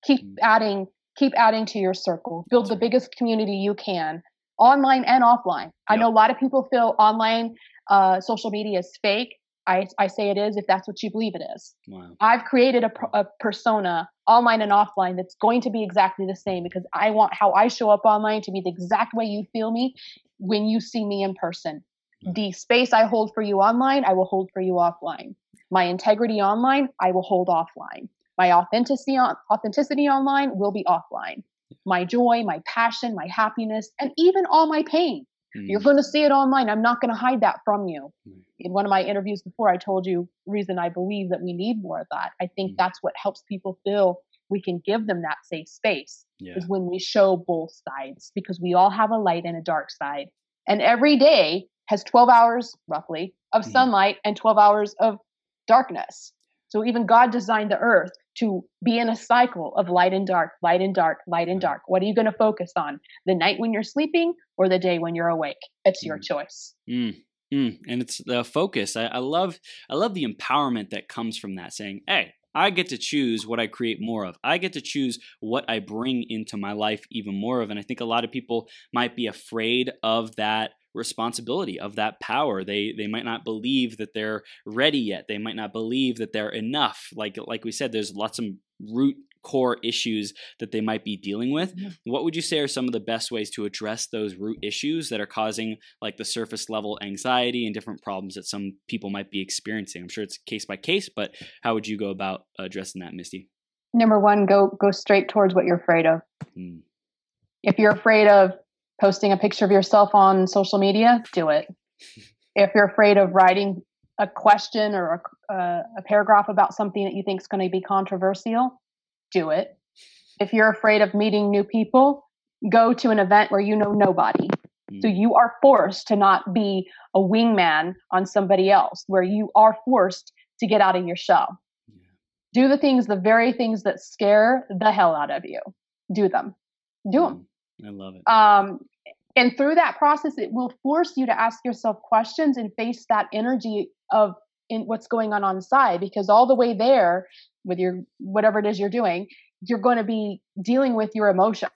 Keep mm. adding, keep adding to your circle. Build That's the right. biggest community you can online and offline. Yep. I know a lot of people feel online uh, social media is fake. I, I say it is if that's what you believe it is. Wow. I've created a, a persona online and offline that's going to be exactly the same because I want how I show up online to be the exact way you feel me when you see me in person. Wow. The space I hold for you online, I will hold for you offline. My integrity online, I will hold offline. My authenticity on, authenticity online will be offline my joy, my passion, my happiness, and even all my pain. Mm. You're going to see it online. I'm not going to hide that from you. Mm. In one of my interviews before, I told you reason I believe that we need more of that. I think mm. that's what helps people feel we can give them that safe space yeah. is when we show both sides because we all have a light and a dark side. And every day has 12 hours roughly of mm. sunlight and 12 hours of darkness. So even God designed the earth to be in a cycle of light and dark, light and dark, light and dark. What are you going to focus on? The night when you're sleeping or the day when you're awake? It's your mm. choice. Mm. Mm. And it's the focus. I, I love I love the empowerment that comes from that saying, hey, I get to choose what I create more of. I get to choose what I bring into my life even more of. And I think a lot of people might be afraid of that responsibility of that power. They they might not believe that they're ready yet. They might not believe that they're enough. Like like we said there's lots of root core issues that they might be dealing with. Yeah. what would you say are some of the best ways to address those root issues that are causing like the surface level anxiety and different problems that some people might be experiencing? I'm sure it's case by case but how would you go about addressing that misty? Number one go go straight towards what you're afraid of. Mm. if you're afraid of posting a picture of yourself on social media, do it. *laughs* If you're afraid of writing a question or a, uh, a paragraph about something that you think is going to be controversial, do it. If you're afraid of meeting new people, go to an event where you know nobody. So Mm. you are forced to not be a wingman on somebody else, where you are forced to get out of your shell. Yeah. Do the things, the very things that scare the hell out of you. Do them. Do them. Mm. I love it. Um, and through that process, it will force you to ask yourself questions and face that energy of in what's going on on the side. Because all the way there, with your whatever it is you're doing, you're going to be dealing with your emotions.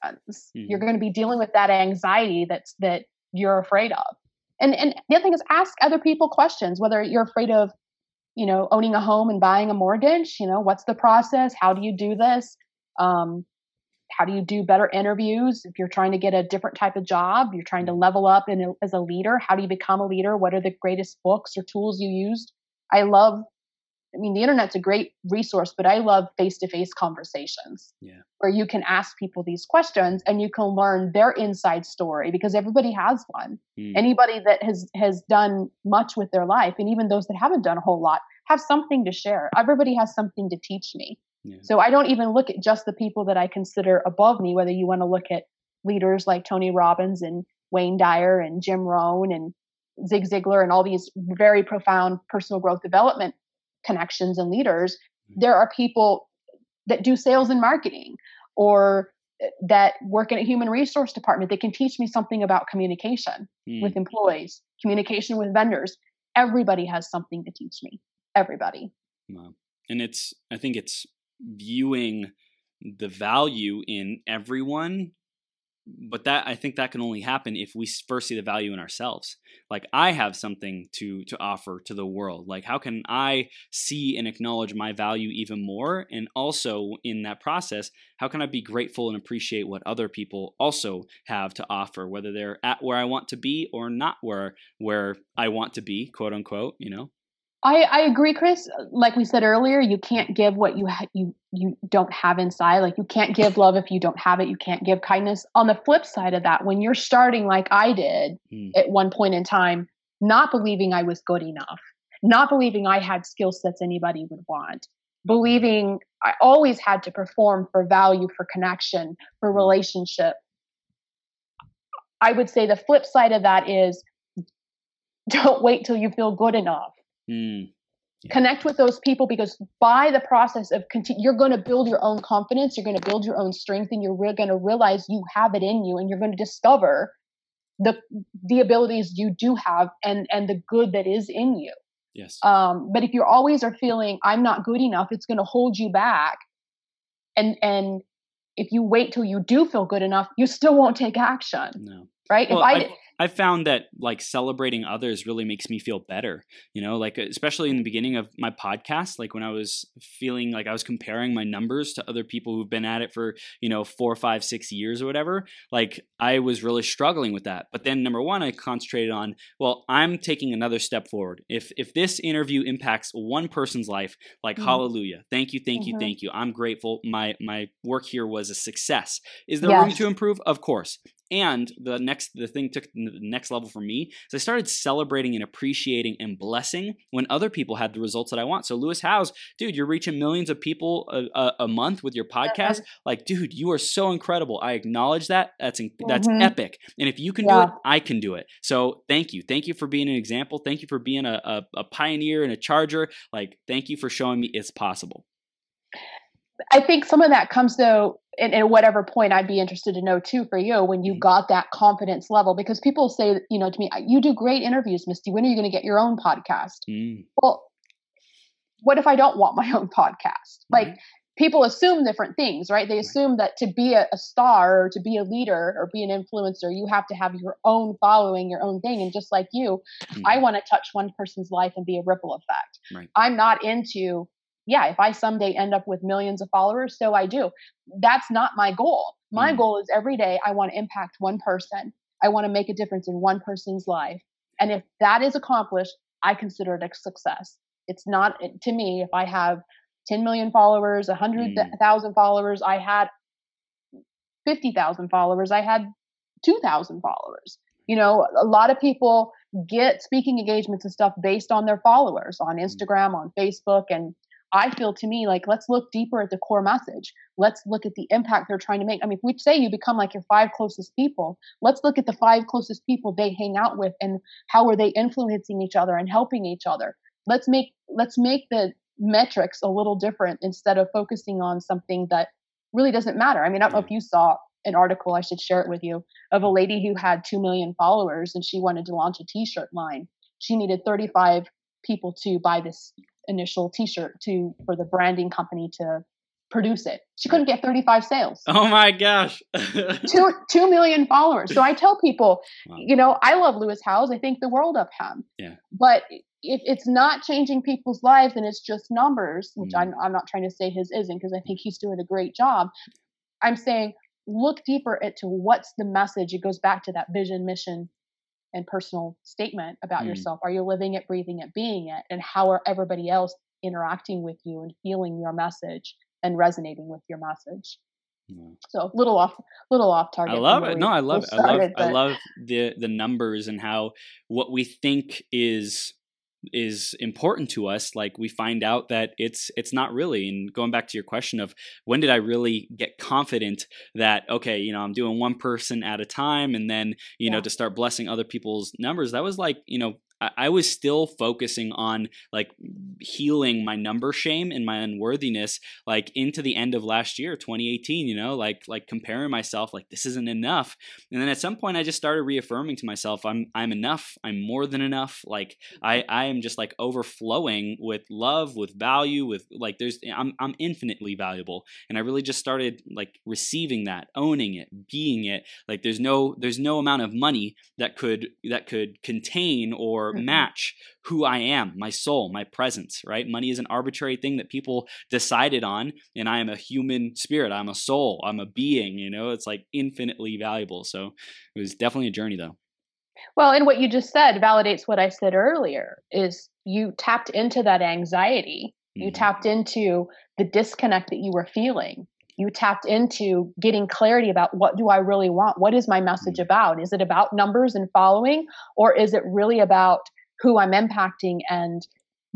You're Mhm. going to be dealing with that anxiety that's that you're afraid of. And and the other thing is ask other people questions. Whether you're afraid of, you know, owning a home and buying a mortgage. You know, what's the process? How do you do this? Um, how do you do better interviews? If you're trying to get a different type of job you're trying to level up in a, as a leader how do you become a leader? What are the greatest books or tools you used? I love i mean the internet's a great resource but i love face-to-face conversations Yeah. where you can ask people these questions and you can learn their inside story because everybody has one. Mm. anybody that has has done much with their life and even those that haven't done a whole lot have something to share. Everybody has something to teach me Yeah. so I don't even look at just the people that I consider above me, whether you want to look at leaders like Tony Robbins and Wayne Dyer and Jim Rohn and Zig Ziglar and all these very profound personal growth development connections and leaders. Mhm. There are people that do sales and marketing or that work in a human resource department that can teach me something about communication Mm. with employees, communication with vendors. Everybody has something to teach me. Everybody. Wow. And it's, I think it's viewing the value in everyone, but that I think that can only happen if we first see the value in ourselves. Like I have something to to offer to the world. Like how can I see and acknowledge my value even more? And also in that process, how can I be grateful and appreciate what other people also have to offer, whether they're at where I want to be or not where where I want to be, quote unquote, you know? I, I agree, Chris. Like we said earlier, you can't give what you ha- you you don't have inside. Like you can't give love if you don't have it. You can't give kindness. On the flip side of that, when you're starting like I did Mm. at one point in time, not believing I was good enough, not believing I had skill sets anybody would want, believing I always had to perform for value, for connection, for relationship. I would say the flip side of that is don't wait till you feel good enough Mm. Yeah. connect with those people because by the process of continue you're going to build your own confidence you're going to build your own strength and you're re- going to realize you have it in you and you're going to discover the the abilities you do have and and the good that is in you Yes. um but if you always are feeling i'm not good enough it's going to hold you back and and if you wait till you do feel good enough you still won't take action no. Right Well, if i, I, I found that like celebrating others really makes me feel better, you know, like especially in the beginning of my podcast, like when I was feeling like I was comparing my numbers to other people who've been at it for, you know, four, five, six years or whatever, like I was really struggling with that. But then number one, I concentrated on, well, I'm taking another step forward. If if this interview impacts one person's life, like Mhm. hallelujah. Thank you, thank you, Mhm. thank you. I'm grateful. My my work here was a success. Is there room to improve? Of course. And the next the thing took the next level for me is I started celebrating and appreciating and blessing when other people had the results that I want. So Lewis Howes, dude, you're reaching millions of people a, a, a month with your podcast. Like, dude, you are so incredible. I acknowledge that. That's in- that's Mhm. epic. And if you can do it, I can do it. So thank you, thank you for being an example. Thank you for being a, a, a pioneer and a charger. Like, thank you for showing me it's possible. I think some of that comes though, and at whatever point I'd be interested to know too for you when you Mhm. got that confidence level, because people say, you know, to me, you do great interviews, Misty. When are you going to get your own podcast? Mm, Well, what if I don't want my *laughs* own podcast? Like people assume different things, right? They assume that to be a, a star or to be a leader or be an influencer, you have to have your own following, your own thing. And just like you, I Mhm. want to touch one person's life and be a ripple effect. Right. I'm not into, yeah, if I someday end up with millions of followers, so I do. That's not my goal. My Mm. goal is every day I want to impact one person. I want to make a difference in one person's life. And if that is accomplished, I consider it a success. It's not, to me, if I have 10 million followers, 100,000 followers, I had 50,000 followers, I had 2,000 followers. You know, a lot of people get speaking engagements and stuff based on their followers on Mm. Instagram, on Facebook. And I feel to me like, let's look deeper at the core message. Let's look at the impact they're trying to make. I mean, if we say you become like your five closest people, let's look at the five closest people they hang out with and how are they influencing each other and helping each other. Let's make, let's make the metrics a little different instead of focusing on something that really doesn't matter. I mean, I don't know if mm. you saw an article, I should share it with you, of a lady who had 2 million followers and she wanted to launch a t shirt line. She needed 35 people to buy this initial t shirt to for the branding company to produce it. She couldn't get 35 sales. *laughs* Oh my gosh. *laughs* two, 2 million followers. So I tell people, Wow. you know, I love Lewis Howes. I think the world of him. Yeah. But if it's not changing people's lives and it's just numbers, which Mm. I'm, I'm not trying to say his isn't because I think he's doing a great job. I'm saying look deeper into what's the message. It goes back to that vision, mission, and personal statement about Mm. yourself. Are you living it, breathing it, being it? And how are everybody else interacting with you and feeling your message and resonating with your message? So little off, little off target. I love it. No, I love it. I love started, I love the the numbers and how what we think is is important to us like we find out that it's it's not really and going back to your question of when did i really get confident that okay you know i'm doing one person at a time and then you know to start blessing other people's numbers that was like you know I, was still focusing on like healing my number shame and my unworthiness like into the end of last year 2018 you know like like comparing myself like this isn't enough. And then at some point i just started reaffirming to myself i'm i'm enough. I'm more than enough. Like i i am just like overflowing with love with value with like there's i'm i'm infinitely valuable. And i really just started like receiving that owning it being it. Like there's no there's no amount of money that could that could contain or Mhm. match who I am, my soul, my presence, right? Money is an arbitrary thing that people decided on, and I am a human spirit. I'm a soul. I'm a being, you know, it's like infinitely valuable. So it was definitely a journey though. Well, and what you just said validates what I said earlier is you tapped into that anxiety. You Mhm. tapped into the disconnect that you were feeling. You tapped into getting clarity about what do I really want? What is my message Mhm. about? Is it about numbers and following or is it really about who I'm impacting and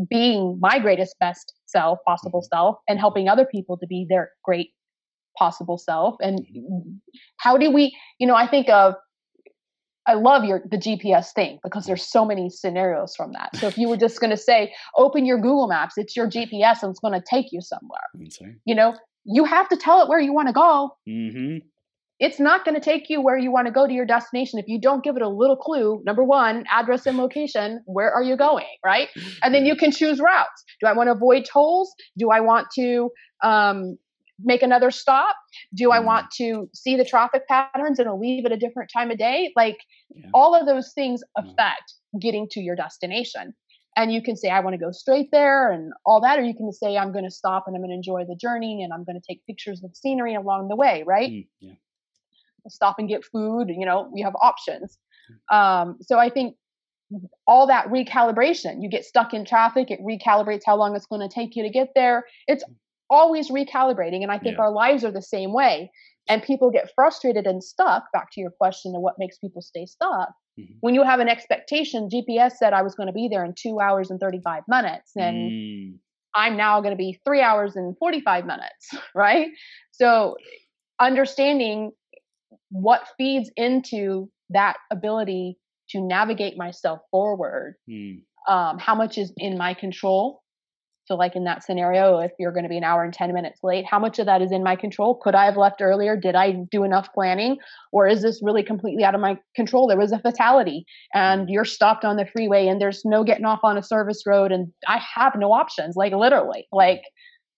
being my greatest best self, possible self and helping other people to be their great possible self and how do we, you know, I think of I love your the GPS thing because there's so many scenarios from that. So if you were just going to say, open your Google Maps, it's your GPS and it's going to take you somewhere. You know, you have to tell it where you want to go. Mm-hmm. It's not going to take you where you want to go to your destination if you don't give it a little clue. Number one, address and location. Where are you going? Right, and then you can choose routes. Do I want to avoid tolls? Do I want to um, make another stop? Do I Mm. want to see the traffic patterns and leave at a different time of day? Like Yeah. all of those things Mm. affect getting to your destination. And you can say, I want to go straight there and all that, or you can say, I'm going to stop and I'm going to enjoy the journey and I'm going to take pictures of scenery along the way, right? Mm, yeah. Stop and get food, you know, we have options. Um, so I think all that recalibration, you get stuck in traffic, it recalibrates how long it's going to take you to get there. It's always recalibrating. And I think Yeah. our lives are the same way. And people get frustrated and stuck. Back to your question of what makes people stay stuck. Mhm. When you have an expectation, GPS said I was going to be there in two hours and 35 minutes. And Mm, I'm now going to be three hours and 45 minutes, *laughs* right? So understanding what feeds into that ability to navigate myself forward, mm, um, how much is in my control. So, like in that scenario, if you're going to be an hour and 10 minutes late, how much of that is in my control? Could I have left earlier? Did I do enough planning? Or is this really completely out of my control? There was a fatality and you're stopped on the freeway and there's no getting off on a service road and I have no options, like literally. Like,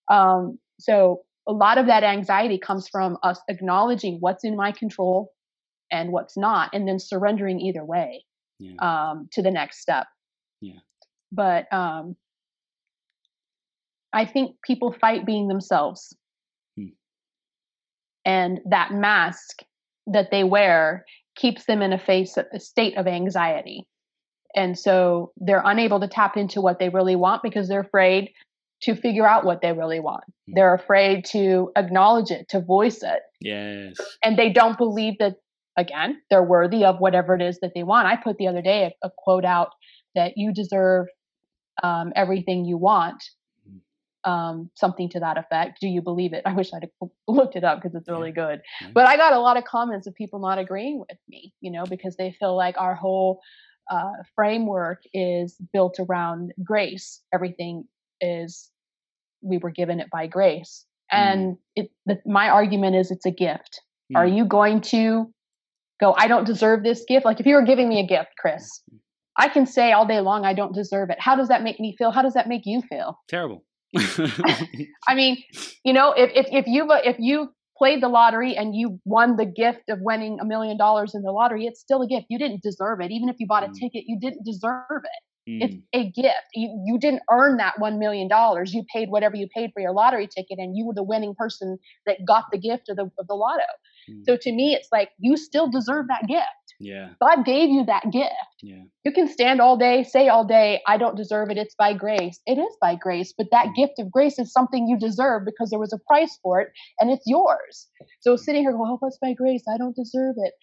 um, so a lot of that anxiety comes from us acknowledging what's in my control and what's not, and then surrendering either way yeah. um, to the next step. Yeah. But um, I think people fight being themselves. Hmm. And that mask that they wear keeps them in a face a state of anxiety. And so they're unable to tap into what they really want because they're afraid to figure out what they really want. Hmm. They're afraid to acknowledge it, to voice it yes. and they don't believe that again, they're worthy of whatever it is that they want. I put the other day a, a quote out that you deserve um, everything you want, um, something to that effect. Do you believe it? *laughs* I wish I'd *laughs* looked it up because it's really good. But I got a lot of comments of people not agreeing with me, you know, because they feel like our whole uh, framework is built around grace. Everything is, we were given it by grace. Mm. And it, the, my argument is it's a gift. Mm. Are you going to go, I don't deserve this gift? Like if you were giving me a gift, Chris, I can say all day long, I don't deserve it. How does that make me feel? How does that make you feel? Terrible. *laughs* I mean, you know, if if if you if you played the lottery and you won the gift of winning a million dollars in the lottery, it's still a gift. You didn't deserve it. Even if you bought a mm. ticket, you didn't deserve it. Mm. It's a gift. You you didn't earn that one million dollars. You paid whatever you paid for your lottery ticket, and you were the winning person that got the gift of the of the lotto. Mm. So to me, it's like you still deserve that gift. Yeah. God gave you that gift. Yeah. You can stand all day, say all day, I don't deserve it. It's by grace. It is by grace, but that mm. gift of grace is something you deserve because there was a price for it and it's yours. So sitting here going, help us by grace. I don't deserve it.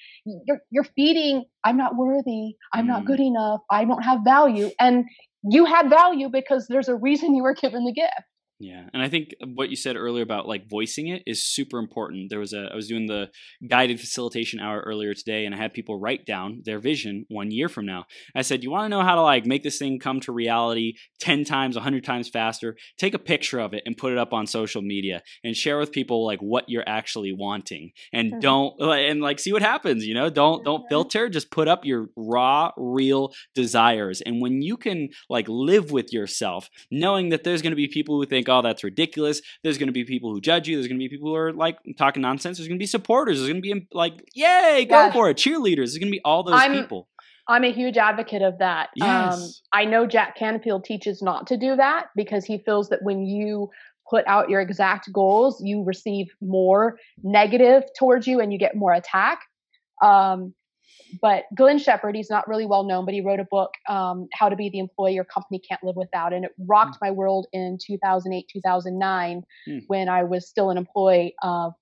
You're, you're feeding, I'm not worthy. I'm mm. not good enough. I don't have value. And you had value because there's a reason you were given the gift. Yeah, and I think what you said earlier about like voicing it is super important. There was a I was doing the guided facilitation hour earlier today, and I had people write down their vision one year from now. I said, "You want to know how to like make this thing come to reality ten times, hundred times faster? Take a picture of it and put it up on social media and share with people like what you're actually wanting, and mm-hmm. don't and like see what happens. You know, don't don't mm-hmm. filter. Just put up your raw, real desires, and when you can like live with yourself, knowing that there's going to be people who think oh, that's ridiculous. There's going to be people who judge you. There's going to be people who are like talking nonsense. There's going to be supporters. There's going to be like, yay, go yeah. for it. Cheerleaders. There's going to be all those I'm, people. I'm a huge advocate of that. Yes. Um, I know Jack Canfield teaches not to do that because he feels that when you put out your exact goals, you receive more negative towards you and you get more attack. Um, but Glenn Shepard, he's not really well known, but he wrote a book, um, How to Be the Employee Your Company Can't Live Without. And it rocked mm. my world in 2008, 2009, mm. when I was still an employee of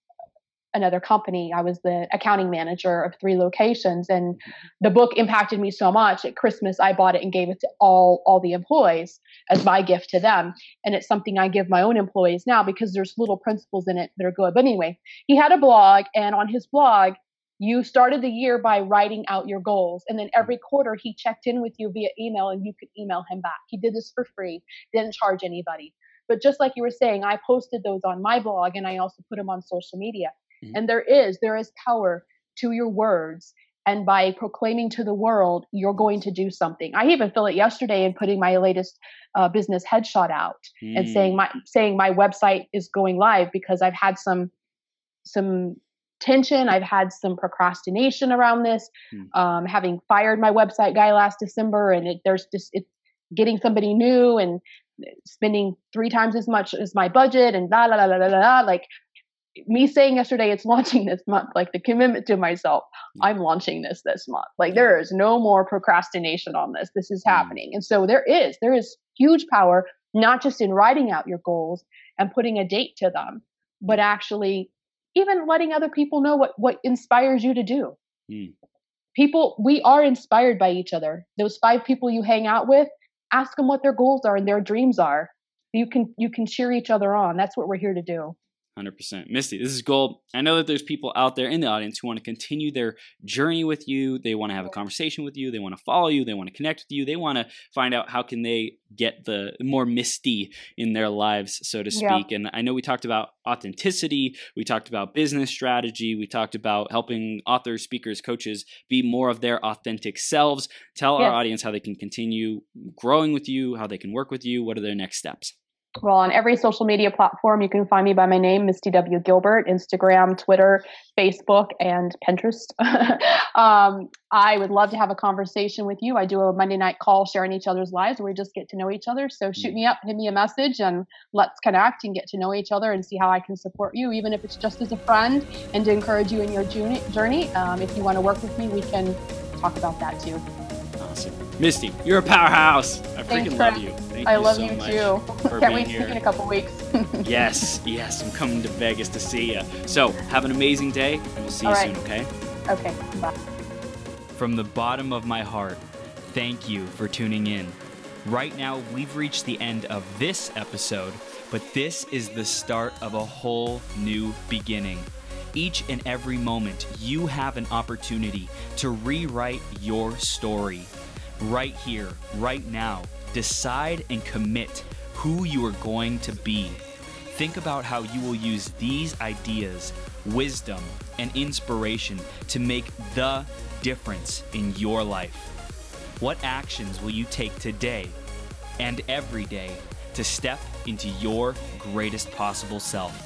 another company. I was the accounting manager of three locations. And mm-hmm. the book impacted me so much at Christmas, I bought it and gave it to all, all the employees as my gift to them. And it's something I give my own employees now because there's little principles in it that are good. But anyway, he had a blog, and on his blog, you started the year by writing out your goals. And then every quarter, he checked in with you via email and you could email him back. He did this for free, didn't charge anybody. But just like you were saying, I posted those on my blog and I also put them on social media. Mm-hmm. And there is, there is power to your words. And by proclaiming to the world, you're going to do something. I even feel it yesterday in putting my latest uh, business headshot out mm. and saying my saying my website is going live because I've had some some tension. I've had some procrastination around this. Hmm. Um, having fired my website guy last December, and it, there's just it's getting somebody new and spending three times as much as my budget and la la la la la la. Like me saying yesterday, it's launching this month. Like the commitment to myself, hmm. I'm launching this this month. Like there is no more procrastination on this. This is hmm. happening, and so there is there is huge power not just in writing out your goals and putting a date to them, but actually even letting other people know what what inspires you to do. Mm. people we are inspired by each other. Those five people you hang out with ask them what their goals are and their dreams are. You can you can cheer each other on. That's what we're here to do 100%. Misty, this is gold. I know that there's people out there in the audience who want to continue their journey with you. They want to have a conversation with you. They want to follow you. They want to connect with you. They want to find out how can they get the more Misty in their lives, so to speak. Yeah. And I know we talked about authenticity. We talked about business strategy. We talked about helping authors, speakers, coaches be more of their authentic selves. Tell yeah. our audience how they can continue growing with you, how they can work with you. What are their next steps? Well, on every social media platform, you can find me by my name, Misty W. Gilbert, Instagram, Twitter, Facebook, and Pinterest. *laughs* um, I would love to have a conversation with you. I do a Monday night call sharing each other's lives where we just get to know each other. So shoot me up, hit me a message, and let's connect and get to know each other and see how I can support you, even if it's just as a friend and to encourage you in your journey. Um, if you want to work with me, we can talk about that too. Awesome. Misty, you're a powerhouse. I Thanks, freaking love you. Thank I you love so you too. *laughs* Can't wait to see you in a couple weeks. *laughs* yes, yes, I'm coming to Vegas to see you. So have an amazing day, and we'll see All you right. soon, okay? Okay, bye. From the bottom of my heart, thank you for tuning in. Right now, we've reached the end of this episode, but this is the start of a whole new beginning. Each and every moment, you have an opportunity to rewrite your story. Right here, right now, decide and commit who you are going to be. Think about how you will use these ideas, wisdom, and inspiration to make the difference in your life. What actions will you take today and every day to step into your greatest possible self?